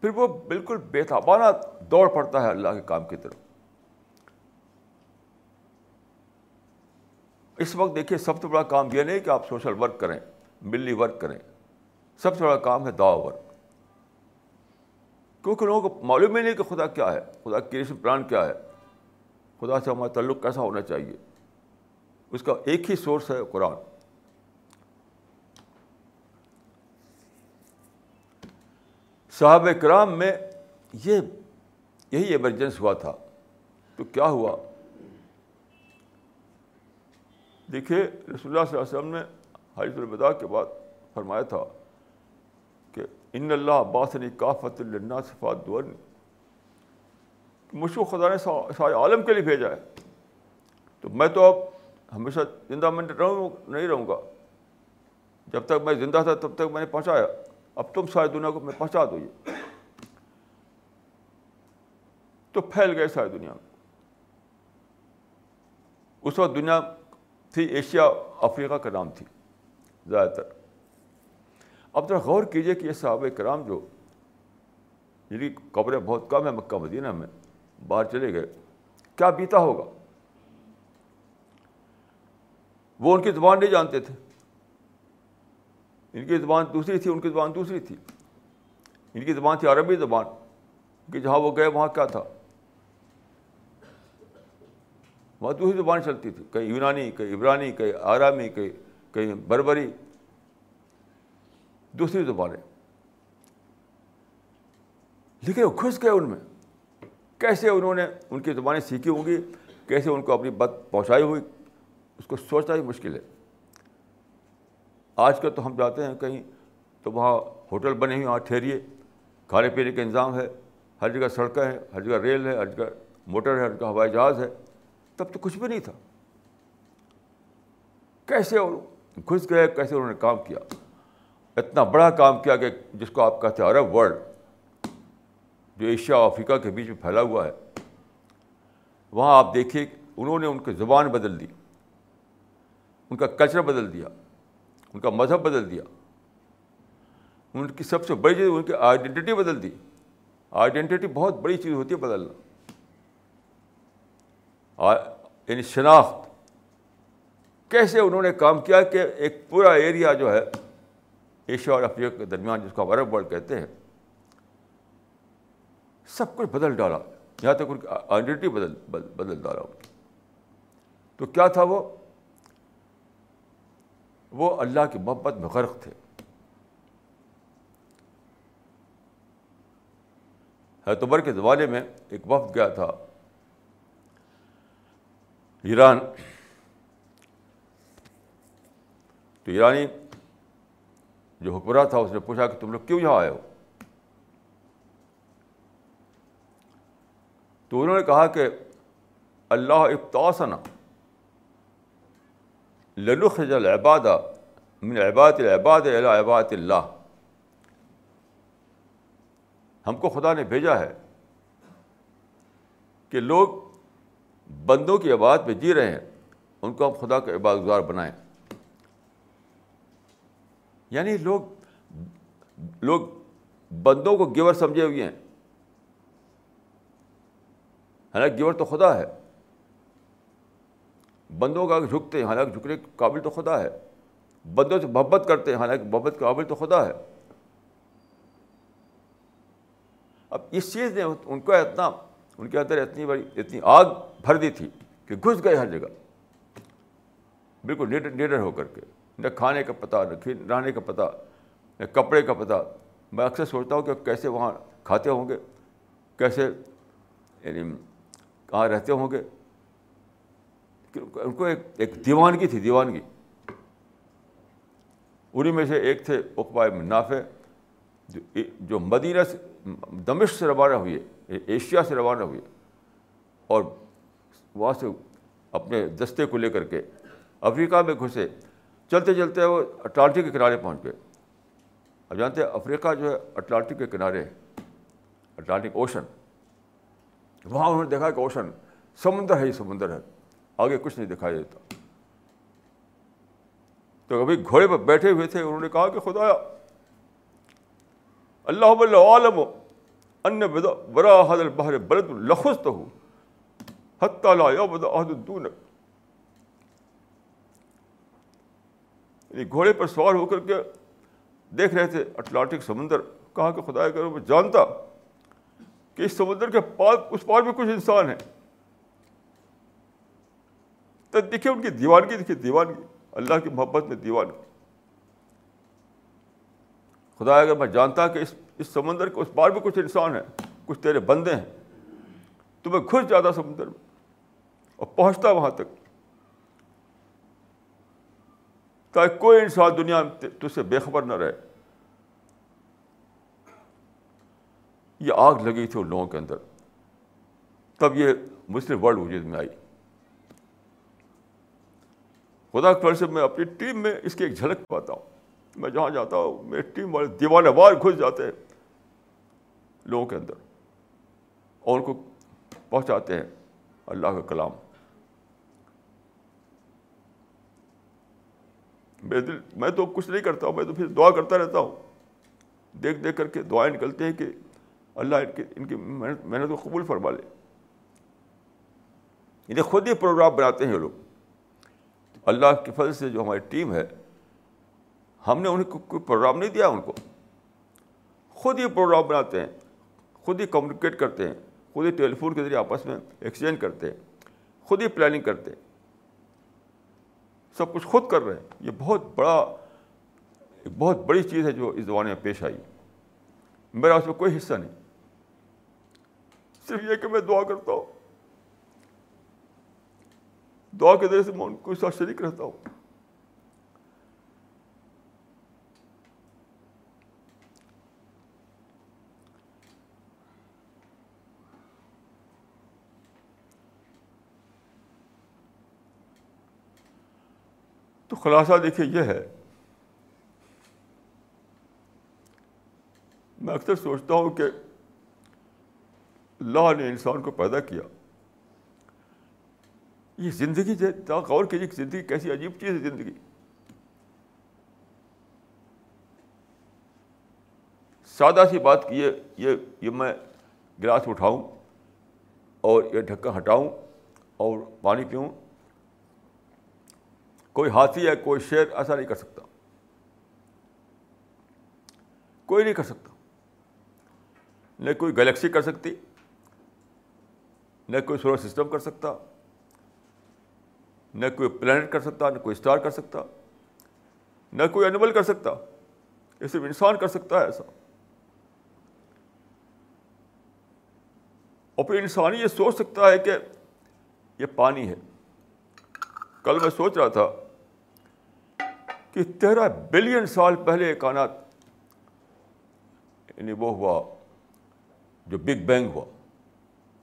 پھر وہ بالکل بےتابانہ دوڑ پڑتا ہے اللہ کے کام کی طرف۔ اس وقت دیکھیے، سب سے بڑا کام یہ نہیں کہ آپ سوشل ورک کریں، ملی ورک کریں۔ سب سے بڑا کام ہے دعا ورک۔ کیونکہ لوگوں کو معلوم ہی نہیں کہ خدا کیا ہے، خدا کریشن پلان کیا ہے۔ خدا سے ہمارا تعلق کیسا ہونا چاہیے۔ اس کا ایک ہی سورس ہے قرآن۔ صاحب کرام میں یہ یہی ایمرجنس ہوا تھا۔ تو کیا ہوا؟ دیکھیے، رسول اللہ صلی اللہ علیہ وسلم نے حاجت الوداع کے بعد فرمایا تھا کہ ان اللہ باسنی کافت اللہ صفات دور مجھ کو خدا نے سارے عالم کے لیے بھیجا ہے۔ تو میں تو اب ہمیشہ زندہ میں رہوں، نہیں رہوں گا۔ جب تک میں زندہ تھا، تب تک میں نے پہنچایا۔ اب تم ساری دنیا کو میں پہنچا دو یہ۔ تو پھیل گئے ساری دنیا۔ میں اس وقت دنیا تھی ایشیا، افریقہ کا نام تھی، زیادہ۔ تر اب ذرا غور کیجیے کہ یہ صحابہ کرام جو جن کی قبریں بہت کم ہیں، مکہ، مدینہ میں، باہر چلے گئے، کیا بیتا ہوگا؟ وہ ان کی زبان نہیں جانتے تھے۔ ان کی زبان دوسری تھی، ان کی زبان دوسری تھی۔ ان کی زبان تھی عربی زبان، کہ جہاں وہ گئے وہاں کیا تھا؟ وہاں دوسری زبان چلتی تھی، کہیں یونانی، کہیں عبرانی، کہیں آرامی، کہیں کہیں بربری۔ دوسری زبانیں۔ لیکن وہ گھس گئے ان میں۔ کیسے انہوں نے ان کی زبانیں سیکھی ہوں گی؟ کیسے ان کو اپنی بات پہنچائی ہوئی؟ اس کو سوچنا ہی مشکل ہے۔ آج کل تو ہم جاتے ہیں کہیں تو وہاں ہوٹل بنے ہوئے وہاں ٹھہریے۔ کھانے پینے کا انتظام ہے۔ ہر جگہ سڑکیں ہیں، ہر جگہ ریل ہے، ہر جگہ موٹر ہے، ہر جگہ ہوائی جہاز ہے۔ تب تو کچھ بھی نہیں تھا۔ کیسے گھس گئے، کیسے انہوں نے کام کیا؟ اتنا بڑا کام کیا کہ جس کو آپ کہتے ہیں عرب ورلڈ، جو ایشیا اور افریقہ کے بیچ میں پھیلا ہوا ہے۔ وہاں آپ دیکھیے انہوں نے ان کی زبان بدل دی۔ ان کا کلچر بدل دیا۔ ان کا مذہب بدل دیا۔ ان کی سب سے بڑی چیز ان کی آئیڈینٹی بدل دی۔ آئیڈینٹی بہت بڑی چیز ہوتی ہے بدلنا۔ یعنی شناخت۔ کیسے انہوں نے کام کیا کہ ایک پورا ایریا جو ہے، ایشیا اور افریقہ کے درمیان جس کو عرب ورلڈ کہتے ہیں، سب کچھ بدل ڈالا۔ یہاں تک ان کی آئیڈینٹی بدل بدل ڈالا۔ تو کیا تھا وہ؟ وہ اللہ کی محبت میں غرق تھے۔ حتبر کے زمانے میں ایک وقت گیا تھا۔ ایران۔ تو ایرانی جو حکمراں تھا، اس نے پوچھا کہ تم لوگ کیوں یہاں آئے ہو؟ تو انہوں نے کہا کہ اللہ ابتاسنا لنخرج العباد من عباد العباد الى عباد اللہ۔ ہم کو خدا نے بھیجا ہے کہ لوگ بندوں کی عبادت میں جی رہے ہیں، ان کو ہم خدا کا عباد گزار بنائیں۔ یعنی لوگ لوگ بندوں کو گیور سمجھے ہوئے ہیں۔ حالانکہ گیور تو خدا ہے۔ بندوں کا جھکتے ہیں، حالانکہ جھکنے کے قابل تو خدا ہے۔ بندوں سے محبت کرتے ہیں، حالانکہ محبت کے قابل تو خدا ہے۔ اب اس چیز نے ان کو اتنا، ان کے اندر اتنی بڑی، اتنی آگ بھر دی تھی کہ گھس گئے ہر جگہ۔ بالکل نیڈر نیڈر ہو کر کے۔ نہ کھانے کا پتہ، نہ رہنے کا پتہ، نہ کپڑے کا پتہ۔ میں اکثر سوچتا ہوں کہ کیسے وہاں کھاتے ہوں گے، کیسے یعنی کہاں رہتے ہوں گے۔ ان کو ایک ایک دیوانگی تھی، دیوانگی۔ انہیں میں سے ایک تھے اقبائے منافع جو جو مدینہ سے دمش سے روانہ ہوئے ایشیا سے روانہ ہوئے اور وہاں سے اپنے دستے کو لے کر کے افریقہ میں گھسے چلتے چلتے وہ اٹلانٹک کے کنارے پہنچ گئے۔ اب جانتے ہیں افریقہ جو ہے اٹلانٹک کے کنارے ہے، اٹلانٹک اوشن۔ وہاں انہوں نے دیکھا کہ اوشن سمندر ہے ہی سمندر ہے۔ آگے کچھ نہیں دکھائی دیتا تو کبھی گھوڑے پر بیٹھے ہوئے تھے انہوں نے کہا کہ خدا اللہ عالم ان برا حد البحر برد الخص تو ہوں حتیٰ لا یعنی گھوڑے پر سوار ہو کر کے دیکھ رہے تھے اٹلانٹک سمندر کہا کہ خدا کرو میں جانتا کہ اس سمندر کے پار اس پار بھی کچھ انسان ہیں تو دیکھیے ان کی دیوانگی دیکھیے دیوانگی اللہ کی محبت میں دیوانگی خدا اگر میں جانتا کہ اس اس سمندر کے اس پار بھی کچھ انسان ہیں کچھ تیرے بندے ہیں، تو میں گھس جاتا سمندر میں اور پہنچتا وہاں تک۔ تاکہ کوئی انسان دنیا میں تجھ سے بے خبر نہ رہے۔ یہ آگ لگی تھی ان لوگوں کے اندر۔ تب یہ مسلم ورلڈ وجود میں آئی۔ خدا فر سے میں اپنی ٹیم میں اس کی ایک جھلک پاتا ہوں۔ میں جہاں جاتا ہوں، میری ٹیم والے دیوانے وار گھس جاتے ہیں لوگوں کے اندر۔ اور ان کو پہنچاتے ہیں اللہ کا کلام۔ میرے دل، میں تو کچھ نہیں کرتا ہوں، میں تو پھر دعا کرتا رہتا ہوں۔ دیکھ دیکھ کر کے دعائیں نکلتے ہیں کہ اللہ ان کی ان کی محنت محنت کو قبول فرما لے۔ انہیں خود ہی پروگرام بناتے ہیں یہ لوگ۔ اللہ کی فضل سے جو ہماری ٹیم ہے، ہم نے انہیں کوئی پروگرام نہیں دیا ان کو۔ خود ہی پروگرام بناتے ہیں، خود ہی کمیونیکیٹ کرتے ہیں، خود ہی ٹیلی فون کے ذریعے آپس میں ایکسچینج کرتے ہیں، خود ہی پلاننگ کرتے سب کچھ خود کر رہے ہیں۔ یہ بہت بڑا بہت بڑی چیز ہے جو اس زمانے میں پیش آئی۔ میرا اس میں کوئی حصہ نہیں۔ صرف یہ کہ میں دعا کرتا ہوں۔ دعا کے ذریعے سے میں ان کو ساتھ شریک رہتا ہوں تو خلاصہ دیکھیے یہ ہے۔ میں اکثر سوچتا ہوں کہ اللہ نے انسان کو پیدا کیا۔ یہ زندگی غور کیجیے زندگی کیسی عجیب چیز ہے زندگی۔ سادہ سی بات کی یہ یہ میں گلاس اٹھاؤں اور یہ ڈھکا ہٹاؤں اور پانی پیوں۔ کوئی ہاتھی ہے کوئی شیر ایسا نہیں کر سکتا۔ کوئی نہیں کر سکتا۔ نہ کوئی گلیکسی کر سکتی، نہ کوئی سولر سسٹم کر سکتا۔ نہ کوئی پلانٹ کر سکتا، نہ کوئی اسٹار کر سکتا، نہ کوئی اینیمل کر سکتا۔ یہ صرف انسان کر سکتا ہے ایسا۔ اور پھر انسان یہ سوچ سکتا ہے کہ یہ پانی ہے۔ کل میں سوچ رہا تھا کہ تیرہ بلین سال پہلے کائنات یعنی وہ ہوا جو بگ بینگ ہوا۔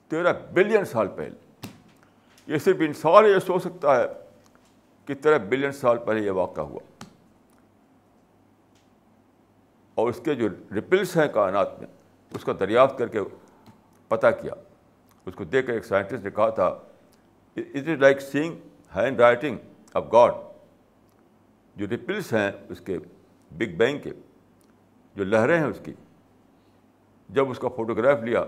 تیرہ بلین سال پہلے۔ یہ صرف انسان یہ سوچ سکتا ہے کہ تیرہ بلین سال پہلے یہ واقعہ ہوا۔ اور اس کے جو ریپلس ہیں کائنات میں، اس کا دریافت کر کے پتہ کیا۔ اس کو دیکھ کر ایک سائنٹسٹ نے کہا تھا it is like seeing handwriting of God جو ریپلس ہیں اس کے بگ بینگ کے، جو لہریں ہیں اس کی۔ جب اس کا فوٹوگراف لیا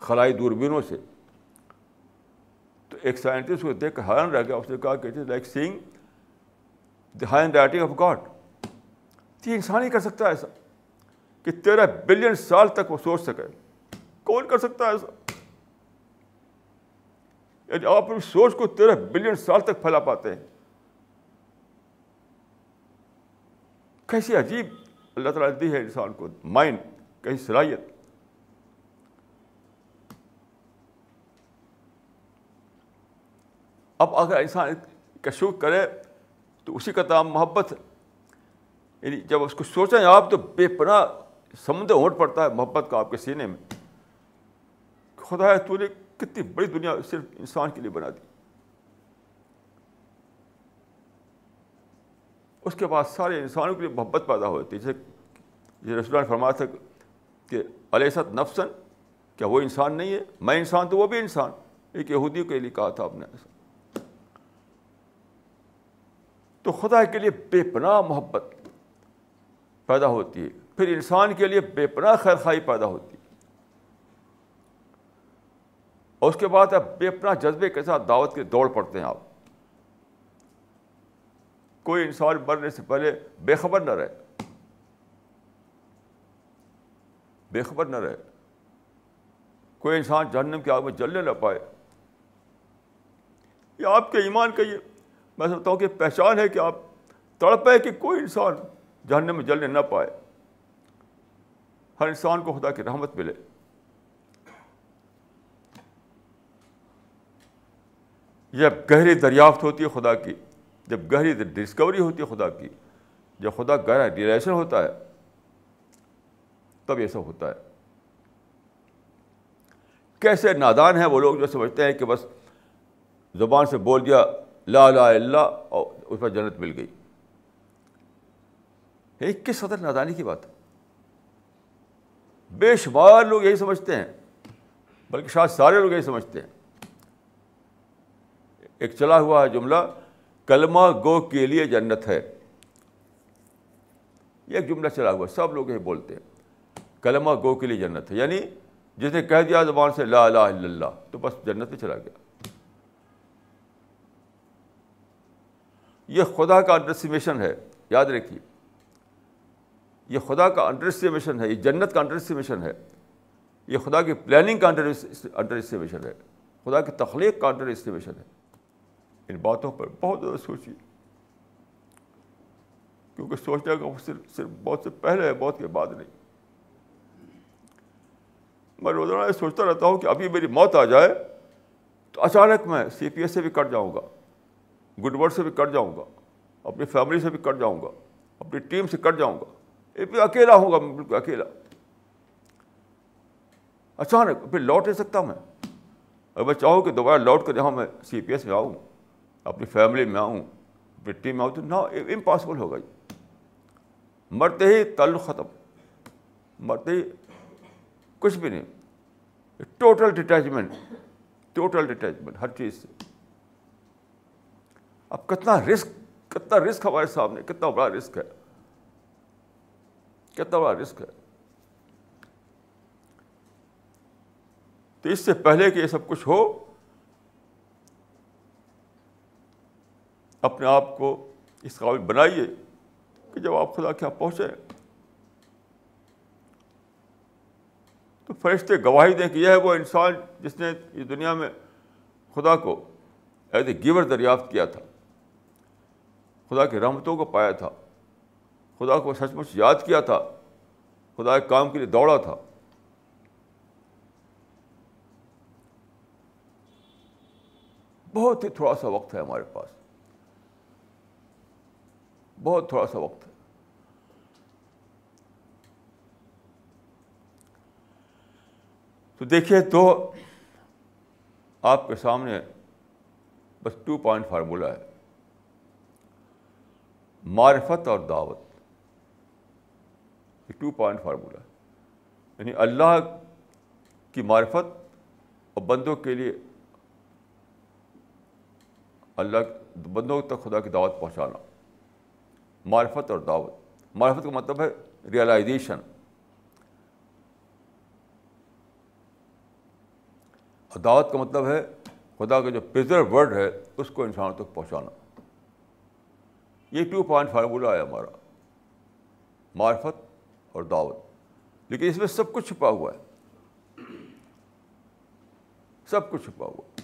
خلائی دوربینوں سے۔ تو ایک سائنٹسٹ کو دیکھ کر حیران رہ گیا، اس نے کہا کہ like seeing the handwriting of God. یہ انسان ہی کر سکتا ہے ایسا کہ تیرہ بلین سال تک وہ سوچ سکے۔ کون کر سکتا ہے ایسا؟ یعنی آپ اپنی سوچ کو تیرہ بلین سال تک پھیلا پاتے ہیں۔ کیسی عجیب، اللہ تعالیٰ دی ہے انسان کو مائنڈ، کیسی صلاحیت۔ اب اگر انسان کا شوق کرے تو اسی کا نام محبت یعنی جب اس کو سوچیں آپ تو بے پناہ سمندر اونٹ پڑتا ہے محبت کا آپ کے سینے میں۔ خدا ہے تو نے کتنی بڑی دنیا صرف انسان کے لیے بنا دی۔ اس کے بعد سارے انسانوں کے لیے محبت پیدا ہوتی ہے۔ جیسے رسول فرما تھا کہ علیہ نفسن کیا وہ انسان نہیں ہے؟ میں انسان تو وہ بھی انسان۔ ایک یہودی کے لیے کہا تھا آپ نے ایسا تو خدا کے لیے بے پناہ محبت پیدا ہوتی ہے۔ پھر انسان کے لیے بے پناہ خیر خائی پیدا ہوتی ہے۔ اور اس کے بعد آپ بے اپنا جذبے کے ساتھ دعوت کے دوڑ پڑتے ہیں آپ۔ کوئی انسان مرنے سے پہلے بے خبر نہ رہے۔ بے خبر نہ رہے۔ کوئی انسان جہنم کی آگ میں جلنے نہ پائے۔ یہ آپ کے ایمان کا یہ میں سمجھتا ہوں کہ پہچان ہے کہ آپ تڑپے کہ کوئی انسان جہنم میں جلنے نہ پائے۔ ہر انسان کو خدا کی رحمت ملے۔ جب گہری دریافت ہوتی ہے خدا کی، جب گہری ڈسکوری ہوتی ہے خدا کی، جب خدا گہرا ریلیشن ہوتا ہے، تب یہ سب ہوتا ہے۔ کیسے نادان ہیں وہ لوگ جو سمجھتے ہیں کہ بس زبان سے بول دیا لا لا اللہ اور اس پر جنت مل گئی۔ یہ کس قدر نادانی کی بات ہے؟ بے شمار لوگ یہی سمجھتے ہیں، بلکہ شاید سارے لوگ یہی سمجھتے ہیں۔ ایک چلا ہوا ہے جملہ، کلمہ گو کے لیے جنت ہے۔ یہ ایک جملہ چلا ہوا، سب لوگ یہ بولتے ہیں، کلمہ گو کے لیے جنت ہے۔ یعنی جس نے کہہ دیا زبان سے لا الہ الا اللہ، تو بس جنت میں چلا گیا۔ یہ خدا کا انڈر ہے، یاد رکھیے۔ یہ خدا کا انڈر ہے، یہ جنت کا انڈر ہے۔ یہ خدا کی پلاننگ کا انڈر انڈر اسٹیمیشن ہے۔ خدا کی تخلیق کا انڈر اسٹیمیشن ہے۔ ان باتوں پر بہت زیادہ سوچیے۔ کیونکہ سوچنے کا صرف صرف بہت سے پہلے ہے، بہت کے بعد نہیں۔ میں روزانہ یہ سوچتا رہتا ہوں کہ ابھی میری موت آ جائے تو اچانک میں سی پی ایس سے بھی کٹ جاؤں گا۔ گڈ ورڈ سے بھی کٹ جاؤں گا، اپنی فیملی سے بھی کٹ جاؤں گا، اپنی ٹیم سے کٹ جاؤں گا۔ یہ بھی اکیلا ہوں گا، بالکل اکیلا۔ اچانک پھر لوٹ نہیں سکتا میں۔ اگر میں چاہوں کہ دوبارہ لوٹ کر یہاں میں سی پی ایس میں آؤں، اپنی فیملی میں آؤں، اپنی ٹیم میں آؤں تو نہ امپاسبل ہوگا یہ مرتے ہی تعلق ختم، مرتے ہی کچھ بھی نہیں۔ ٹوٹل ڈٹیچمنٹ ٹوٹل ڈٹیچمنٹ ہر چیز سے۔ اب کتنا رسک کتنا رسک ہمارے سامنے، کتنا بڑا رسک ہے۔ کتنا بڑا رسک ہے۔ تو اس سے پہلے کہ یہ سب کچھ ہو، اپنے آپ کو اس قابل بنائیے کہ جب آپ خدا کے یہاں پہنچے تو فرشتے گواہی دیں کہ یہ ہے وہ انسان جس نے اس دنیا میں خدا کو ایز اے گیور دریافت کیا تھا۔ خدا کی رحمتوں کو پایا تھا۔ خدا کو سچ مچ یاد کیا تھا۔ خدا کے کام کے لیے دوڑا تھا۔ بہت ہی تھوڑا سا وقت ہے ہمارے پاس۔ بہت تھوڑا سا وقت ہے۔ تو دیکھیے تو آپ کے سامنے بس ٹو پوائنٹ فارمولہ ہے۔ معرفت اور دعوت. یہ ٹو پوائنٹ فارمولہ ہے یعنی اللہ کی معرفت اور بندوں کے لیے اللہ بندوں تک خدا کی دعوت پہنچانا. معرفت اور دعوت. معرفت کا مطلب ہے ریئلائزیشن اور دعوت کا مطلب ہے خدا کا جو پرزرو ورڈ ہے، اس کو انسانوں تک پہنچانا. یہ ٹو پوائنٹ فارمولہ ہے ہمارا۔ معرفت اور دعوت۔ لیکن اس میں سب کچھ چھپا ہوا ہے۔ سب کچھ چھپا ہوا ہے۔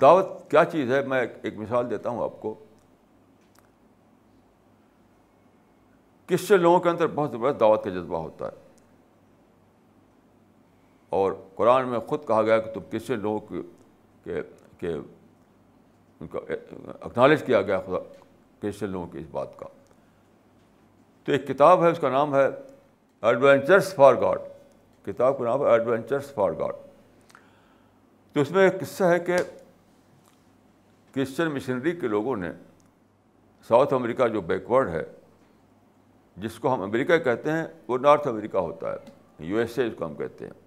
دعوت کیا چیز ہے؟ میں ایک مثال دیتا ہوں آپ کو۔ کرسچن لوگوں کے اندر بہت زبردست دعوت کا جذبہ ہوتا ہے؟ اور قرآن میں خود کہا گیا کہ تم کرسچن لوگوں کے ان کا اکنالج کیا گیا خدا کرسچن لوگوں کی اس بات کا۔ تو ایک کتاب ہے، اس کا نام ہے ایڈوینچرس فار گاڈ کتاب کا نام ہے ایڈوینچرس فار گاڈ تو اس میں ایک قصہ ہے کہ کرسچن مشنری کے لوگوں نے ساؤتھ امریکہ جو بیکورڈ ہے، جس کو ہم امریکہ کہتے ہیں، وہ نارتھ امریکہ ہوتا ہے۔ یو ایس اے اس کو ہم کہتے ہیں۔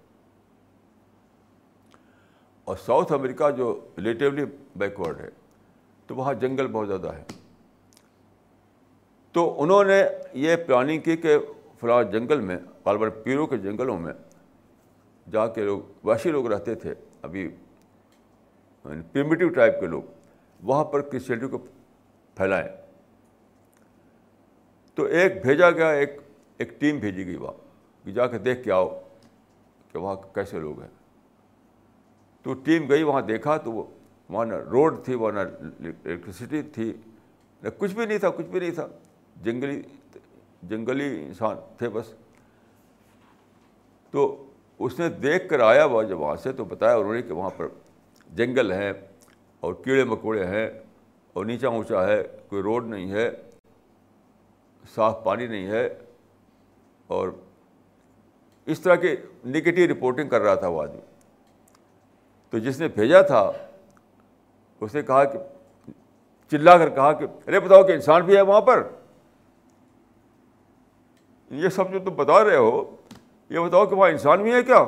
اور ساؤتھ امریکہ جو ریلیٹیولی بیکورڈ ہے، تو وہاں جنگل بہت زیادہ ہے۔ تو انہوں نے یہ پلاننگ کی کہ فلاں جنگل میں، غالباً پیروں کے جنگلوں میں جہاں کے لوگ واشی لوگ رہتے تھے، ابھی پریمیٹیو ٹائپ کے لوگ، وہاں پر کرسچینٹی کو پھیلائیں۔ تو ایک بھیجا گیا، ایک ایک ٹیم بھیجی گئی وہاں، کہ جا کے دیکھ کے آؤ کہ وہاں کیسے لوگ ہیں۔ تو ٹیم گئی، وہاں دیکھا تو وہ، وہاں نہ روڈ تھی، وہاں نہ الیکٹریسٹی تھی، نہ کچھ بھی نہیں تھا، کچھ بھی نہیں تھا۔ جنگلی جنگلی انسان تھے بس۔ تو اس نے دیکھ کر آیا وہ جب وہاں سے تو بتایا انہوں نے کہ وہاں پر جنگل ہیں اور کیڑے مکوڑے ہیں اور نیچا اونچا ہے، کوئی روڈ نہیں ہے، صاف پانی نہیں ہے۔ اور اس طرح کی نگیٹیو رپورٹنگ کر رہا تھا وہ آدمی۔ تو جس نے بھیجا تھا، اس نے کہا کہ، چلا کر کہا کہ، ارے بتاؤ کہ انسان بھی ہے وہاں پر؟ یہ سب جو تم بتا رہے ہو، یہ بتاؤ کہ وہاں انسان بھی ہے کیا؟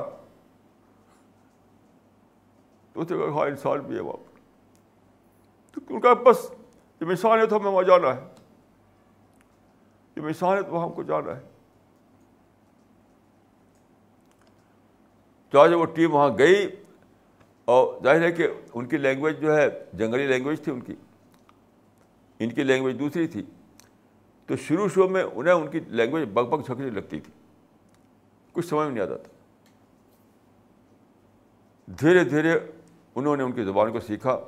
تو اس نے کہا ہاں انسان بھی ہے وہاں پر۔ تو ان کا بس، جب انسان ہے تو ہمیں وہاں جانا ہے۔ جب انسان ہے تو وہاں ہم کو جانا ہے۔ تو آج وہ ٹیم وہاں گئی۔ اور ظاہر ہے کہ ان کی لینگویج جو ہے، جنگلی لینگویج تھی ان کی۔ ان کی لینگویج دوسری تھی۔ تو شروع شروع میں انہیں ان کی لینگویج بگ بگ چھکنے لگتی تھی۔ کچھ سمجھ میں نہیں آتا تھا۔ دھیرے دھیرے انہوں نے ان کی زبان کو سیکھا۔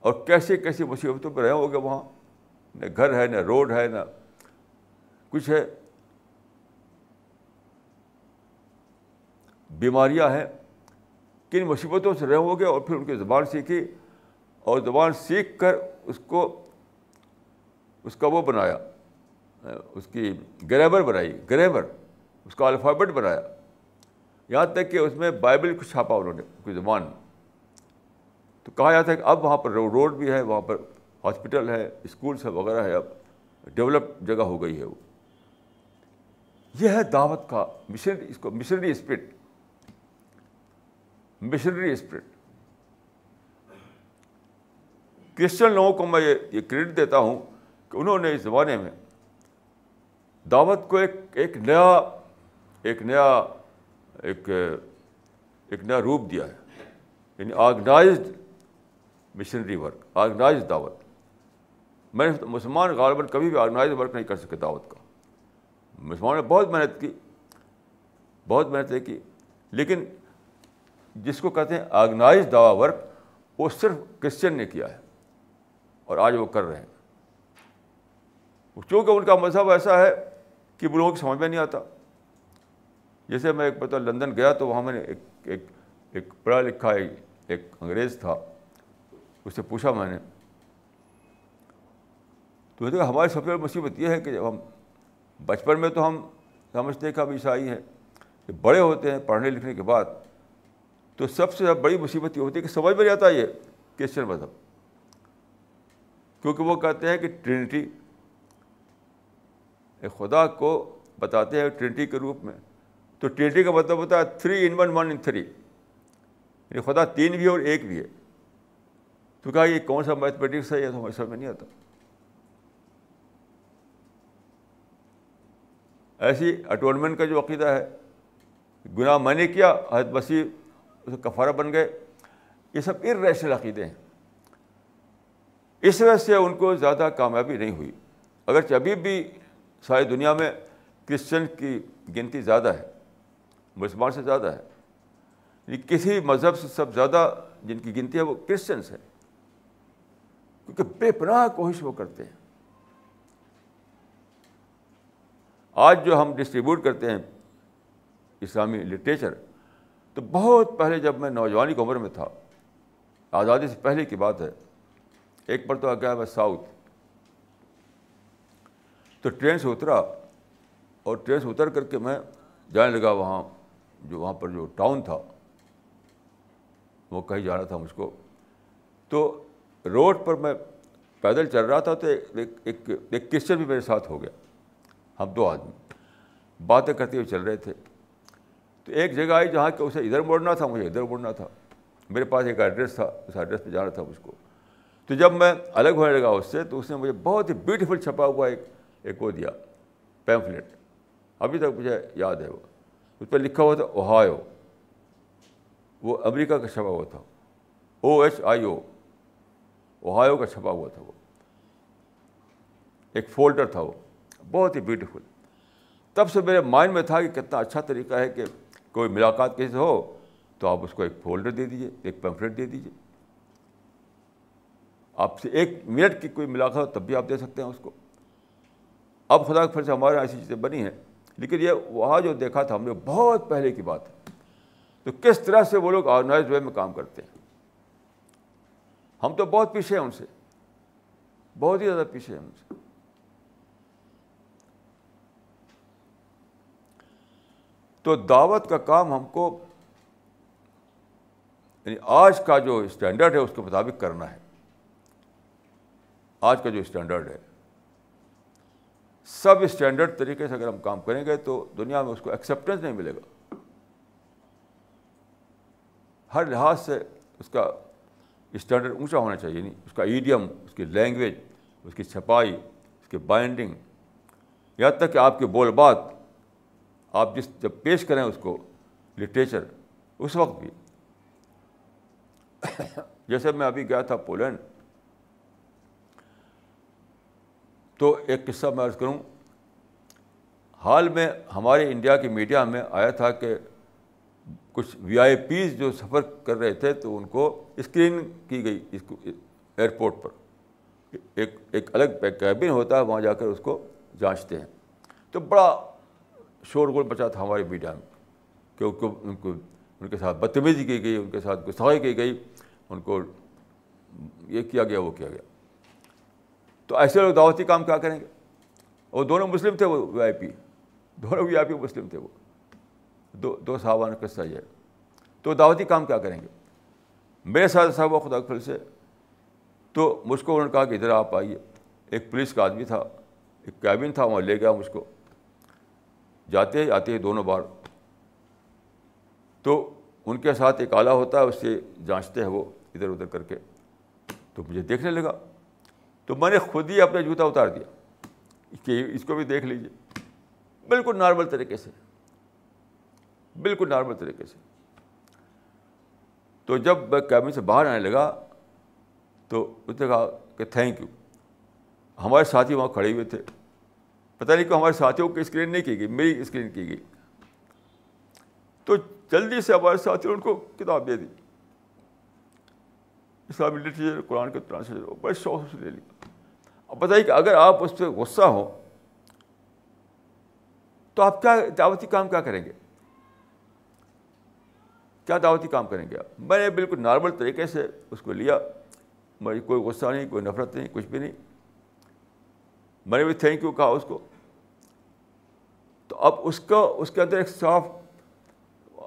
اور کیسے کیسی مصیبتوں پہ رہے ہو گے وہاں؟ نہ گھر ہے، نہ روڈ ہے، نہ کچھ ہے۔ بیماریاں ہیں۔ کن مصیبتوں سے رہے ہو گے اور پھر ان کی زبان سیکھی اور زبان سیکھ کر اس کو اس کا وہ بنایا، اس کی گریبر بنائی گریبر اس کا الفابیٹ بنایا۔ یہاں تک کہ اس میں بائبل کو چھاپا انہوں نے، کوئی زبان۔ تو کہا جاتا ہے کہ اب وہاں پر روڈ بھی ہے، وہاں پر ہاسپٹل ہے، اسکولس ہے وغیرہ ہے اب ڈیولپ جگہ ہو گئی ہے وہ۔ یہ ہے دعوت کا مشنری، اس کو missionary spirit. Missionary spirit Christian لوگوں کو میں یہ کریڈٹ دیتا ہوں کہ انہوں نے اس زمانے میں دعوت کو ایک ایک نیا ایک نیا، ایک ایک نیا روپ دیا ہے. یعنی آرگنائزڈ مشنری ورک آرگنائز دعوت. میں نے مسلمان غالباً کبھی بھی آرگنائز ورک نہیں کر سکے دعوت کا. مسلمان نے بہت محنت کی، بہت محنت کی، لیکن جس کو کہتے ہیں آرگنائز دعوی ورک، وہ صرف کرسچن نے کیا ہے اور آج وہ کر رہے ہیں۔ چونکہ ان کا مذہب ایسا ہے کہ وہ لوگوں کی سمجھ میں نہیں آتا۔ جیسے میں ایک پتہ لندن گیا تو وہاں میں نے ایک ایک ایک پڑھا لکھا ایک انگریز تھا۔ اس سے پوچھا میں نے۔ تو دیکھا ہماری سب سے بڑی مصیبت یہ ہے کہ جب ہم بچپن میں تو ہم سمجھتے کہ اب عیسائی ہیں کہ بڑے ہوتے ہیں پڑھنے لکھنے کے بعد تو سب سے بڑی مصیبت یہ ہوتی ہے کہ سمجھ میں نہیں آتا یہ کرسچن مذہب مطلب۔ کیونکہ وہ کہتے ہیں کہ ٹرینٹی خدا کو بتاتے ہیں ٹرینٹی کے روپ میں۔ تو ٹرینٹی کا مطلب ہوتا ہے three in one one in three یعنی خدا تین بھی ہے اور ایک بھی ہے۔ تو کہا یہ کون سا میتھمیٹکس ہے؟ یہ تو ہمیں سمجھ میں نہیں آتا۔ ایسی اٹونمنٹ کا جو عقیدہ ہے، گناہ میں نے کیا حد مسیح اسے کفارہ بن گئے۔ یہ سب ارریشنل عقیدے ہیں۔ اس وجہ سے ان کو زیادہ کامیابی نہیں ہوئی۔ اگرچہ ابھی بھی ساری دنیا میں کرسچن کی گنتی زیادہ ہے، مسلمان سے زیادہ ہے۔ یعنی کسی مذہب سے سب زیادہ جن کی گنتی ہے وہ کرسچنس ہے کیونکہ بے پناہ کوشش وہ کرتے ہیں۔ آج جو ہم ڈسٹریبیوٹ کرتے ہیں اسلامی لٹریچر تو بہت پہلے جب میں نوجوانی کی عمر میں تھا، آزادی سے پہلے کی بات ہے، ایک پر تو آ گیا میں ساؤتھ۔ تو ٹرین سے اترا اور ٹرین سے اتر کر کے میں جانے لگا وہاں، جو وہاں پر جو ٹاؤن تھا، وہ کہیں جانا تھا مجھ کو۔ تو روڈ پر میں پیدل چل رہا تھا تو ایک ایک ایک کرسچن بھی میرے ساتھ ہو گیا۔ ہم دو آدمی، باتیں کرتے ہوئے چل رہے تھے۔ تو ایک جگہ آئی جہاں کہ اسے ادھر مڑنا تھا، مجھے ادھر مڑنا تھا۔ میرے پاس ایک ایڈریس تھا، اس ایڈریس پہ جانا تھا مجھ کو۔ تو جب میں الگ ہونے لگا اس سے، تو اس نے مجھے بہت ہی بیوٹیفل چھپا ہوا ایک ایک وہ دیا پیمفلیٹ ابھی تک مجھے یاد ہے وہ۔ اس پہ لکھا ہوا تھا، اوہایو۔ وہ امریکہ کا چھپا ہوا تھا۔ O H I O. Ohio کا چھپا ہوا تھا وہ۔ ایک فولڈر تھا وہ۔ بہت ہی بیوٹیفل تب سے میرے مائنڈ میں تھا کہ کتنا اچھا طریقہ ہے کہ کوئی ملاقات کسی سے ہو تو آپ اس کو ایک فولڈر دے دیجیے ایک پیمفلیٹ دے دیجیے آپ سے ایک منٹ کی کوئی ملاقات ہو تب بھی آپ دے سکتے ہیں اس کو۔ اب خدا کے پھر سے ہمارے ایسی چیزیں بنی ہیں۔ لیکن یہ وہاں جو دیکھا تھا ہم نے بہت پہلے کی بات ہے۔ تو کس طرح سے وہ لوگ آرگنائز وے میں کام کرتے ہیں؟ ہم تو بہت پیچھے ہیں ان سے۔ بہت ہی زیادہ پیچھے ہیں ان سے۔ تو دعوت کا کام ہم کو یعنی آج کا جو اسٹینڈرڈ ہے اس کے مطابق کرنا ہے۔ آج کا جو اسٹینڈرڈ ہے۔ سب اسٹینڈرڈ طریقے سے اگر ہم کام کریں گے تو دنیا میں اس کو ایکسیپٹنس نہیں ملے گا۔ ہر لحاظ سے اس کا اسٹینڈرڈ اونچا ہونا چاہیے نہیں اس کا ایڈیم اس کی لینگویج اس کی چھپائی، اس کی بائنڈنگ یہاں تک کہ آپ کے بول بات آپ جس جب پیش کریں اس کو لٹریچر، اس وقت بھی۔ جیسے میں ابھی گیا تھا پولینڈ، تو ایک قصہ میں عرض کروں، حال میں ہمارے انڈیا کی میڈیا میں آیا تھا کہ کچھ وی آئی پیز جو سفر کر رہے تھے تو ان کو اسکرین کی گئی اس کو، ایئرپورٹ پر۔ ایک ایک الگ کیبن ہوتا ہے، وہاں جا کر اس کو جانچتے ہیں۔ تو بڑا شور غور بچا تھا ہماری میڈیا میں، کہ ان کو ان کو، ان کے ساتھ بدتمیزی کی گئی، ان کے ساتھ گسائی کی گئی، ان کو یہ کیا گیا، وہ کیا گیا۔ تو ایسے لوگ دعوتی کام کیا کریں گے؟ وہ دونوں مسلم تھے وہ وی آئی پی۔ دونوں وی آئی پی مسلم تھے وہ۔ دو دو صحابہ قصہ یہ۔ تو دعوتی کام کیا کریں گے؟ میرے ساتھ صاحب خدا پھل سے۔ تو مجھ کو انہوں نے کہا کہ ادھر آپ آئیے۔ ایک پولیس کا آدمی تھا، ایک کیبن تھا، وہاں لے گیا مجھ کو۔ جاتے آتے دونوں بار تو ان کے ساتھ ایک آلہ ہوتا ہے، اس سے جانچتے ہیں وہ ادھر ادھر کر کے۔ تو مجھے دیکھنے لگا۔ تو میں نے خود ہی اپنا جوتا اتار دیا۔ کہ اس کو بھی دیکھ لیجیے بالکل نارمل طریقے سے۔ بالکل نارمل طریقے سے۔ تو جب میں کیبن سے باہر آنے لگا، تو اس نے کہا کہ تھینک یو۔ ہمارے ساتھی وہاں کھڑے ہوئے تھے۔ پتہ نہیں کہ ہمارے ساتھیوں کی اسکرین نہیں کی گئی، میری اسکرین کی گئی۔ تو جلدی سے ہمارے ساتھیوں ان کو کتاب دے دی۔ اسلامی لٹریچر قرآن کے ٹرانسلیٹر بڑے شوق سے لے لی۔ اب بتائیے کہ اگر آپ اس پہ غصہ ہوں، تو آپ کیا دعوتی کام کیا کریں گے؟ کیا دعوتی کام کریں گے آپ؟ میں نے بالکل نارمل طریقے سے اس کو لیا۔ مجھے کوئی غصہ نہیں، کوئی نفرت نہیں، کچھ بھی نہیں۔ میں نے بھی تھینک یو کہا اس کو۔ تو اب اس کا، اس کے اندر ایک صاف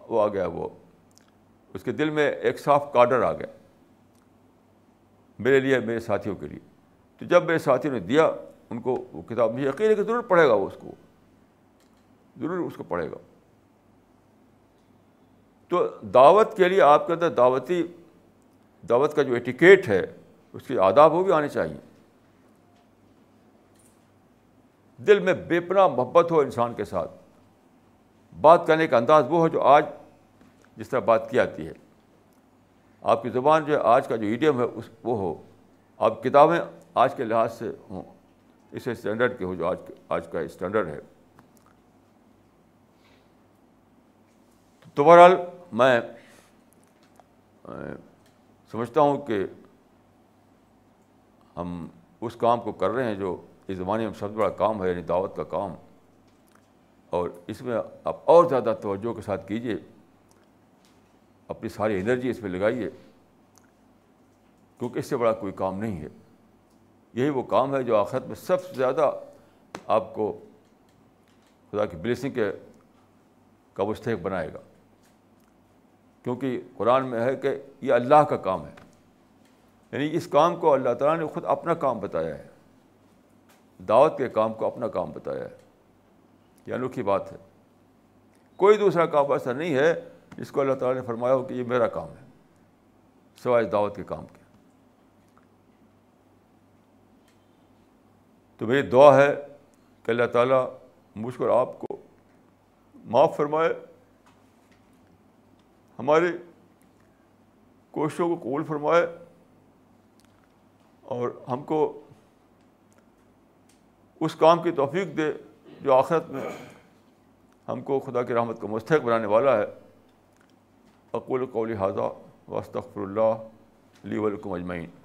وہ آ گیا، وہ اس کے دل میں ایک صاف کارڈر آ گیا، میرے لیے، میرے ساتھیوں کے لیے۔ تو جب میرے ساتھیوں نے دیا، ان کو وہ کتاب، مجھے یقین ہے کہ ضرور پڑھے گا وہ اس کو، ضرور اس کو پڑھے گا۔ تو دعوت کے لیے آپ کے اندر دعوتی، دعوت کا جو ایٹیکیٹ ہے، اس کے آداب وہ بھی آنے چاہیے۔ دل میں بے پناہ محبت ہو انسان کے ساتھ۔ بات کرنے کا انداز وہ ہو جو آج جس طرح بات کی جاتی ہے۔ آپ کی زبان جو ہے آج کا جو ایڈیم ہے اس وہ ہو۔ آپ کتابیں آج کے لحاظ سے ہوں۔ اس اسٹینڈرڈ کے ہو جو آج آج کا اسٹینڈرڈ ہے۔ تو بہرحال میں سمجھتا ہوں کہ ہم اس کام کو کر رہے ہیں جو اس زمانے میں سب سے بڑا کام ہے یعنی دعوت کا کام۔ اور اس میں آپ اور زیادہ توجہ کے ساتھ کیجیے اپنی ساری انرجی اس پہ لگائیے۔ کیونکہ اس سے بڑا کوئی کام نہیں ہے۔ یہی وہ کام ہے جو آخرت میں سب سے زیادہ آپ کو خدا کی بلیسنگ کے کا مستحق بنائے گا۔ کیونکہ قرآن میں ہے کہ یہ اللہ کا کام ہے۔ یعنی اس کام کو اللہ تعالیٰ نے خود اپنا کام بتایا ہے۔ دعوت کے کام کو اپنا کام بتایا ہے۔ یہ انوکھی بات ہے۔ کوئی دوسرا کام ایسا نہیں ہے جس کو اللہ تعالیٰ نے فرمایا ہو کہ یہ میرا کام ہے۔ سوائے دعوت کے کام کے۔ تو میری دعا ہے کہ اللہ تعالیٰ مجھ کو آپ کو معاف فرمائے۔ ہماری کوششوں کو قبول فرمائے اور ہم کو اس کام کی توفیق دے جو آخرت میں ہم کو خدا کی رحمت کو مستحق بنانے والا ہے۔ اقول قول حاضہ وسطر اللہ لی ولکم اجمعین۔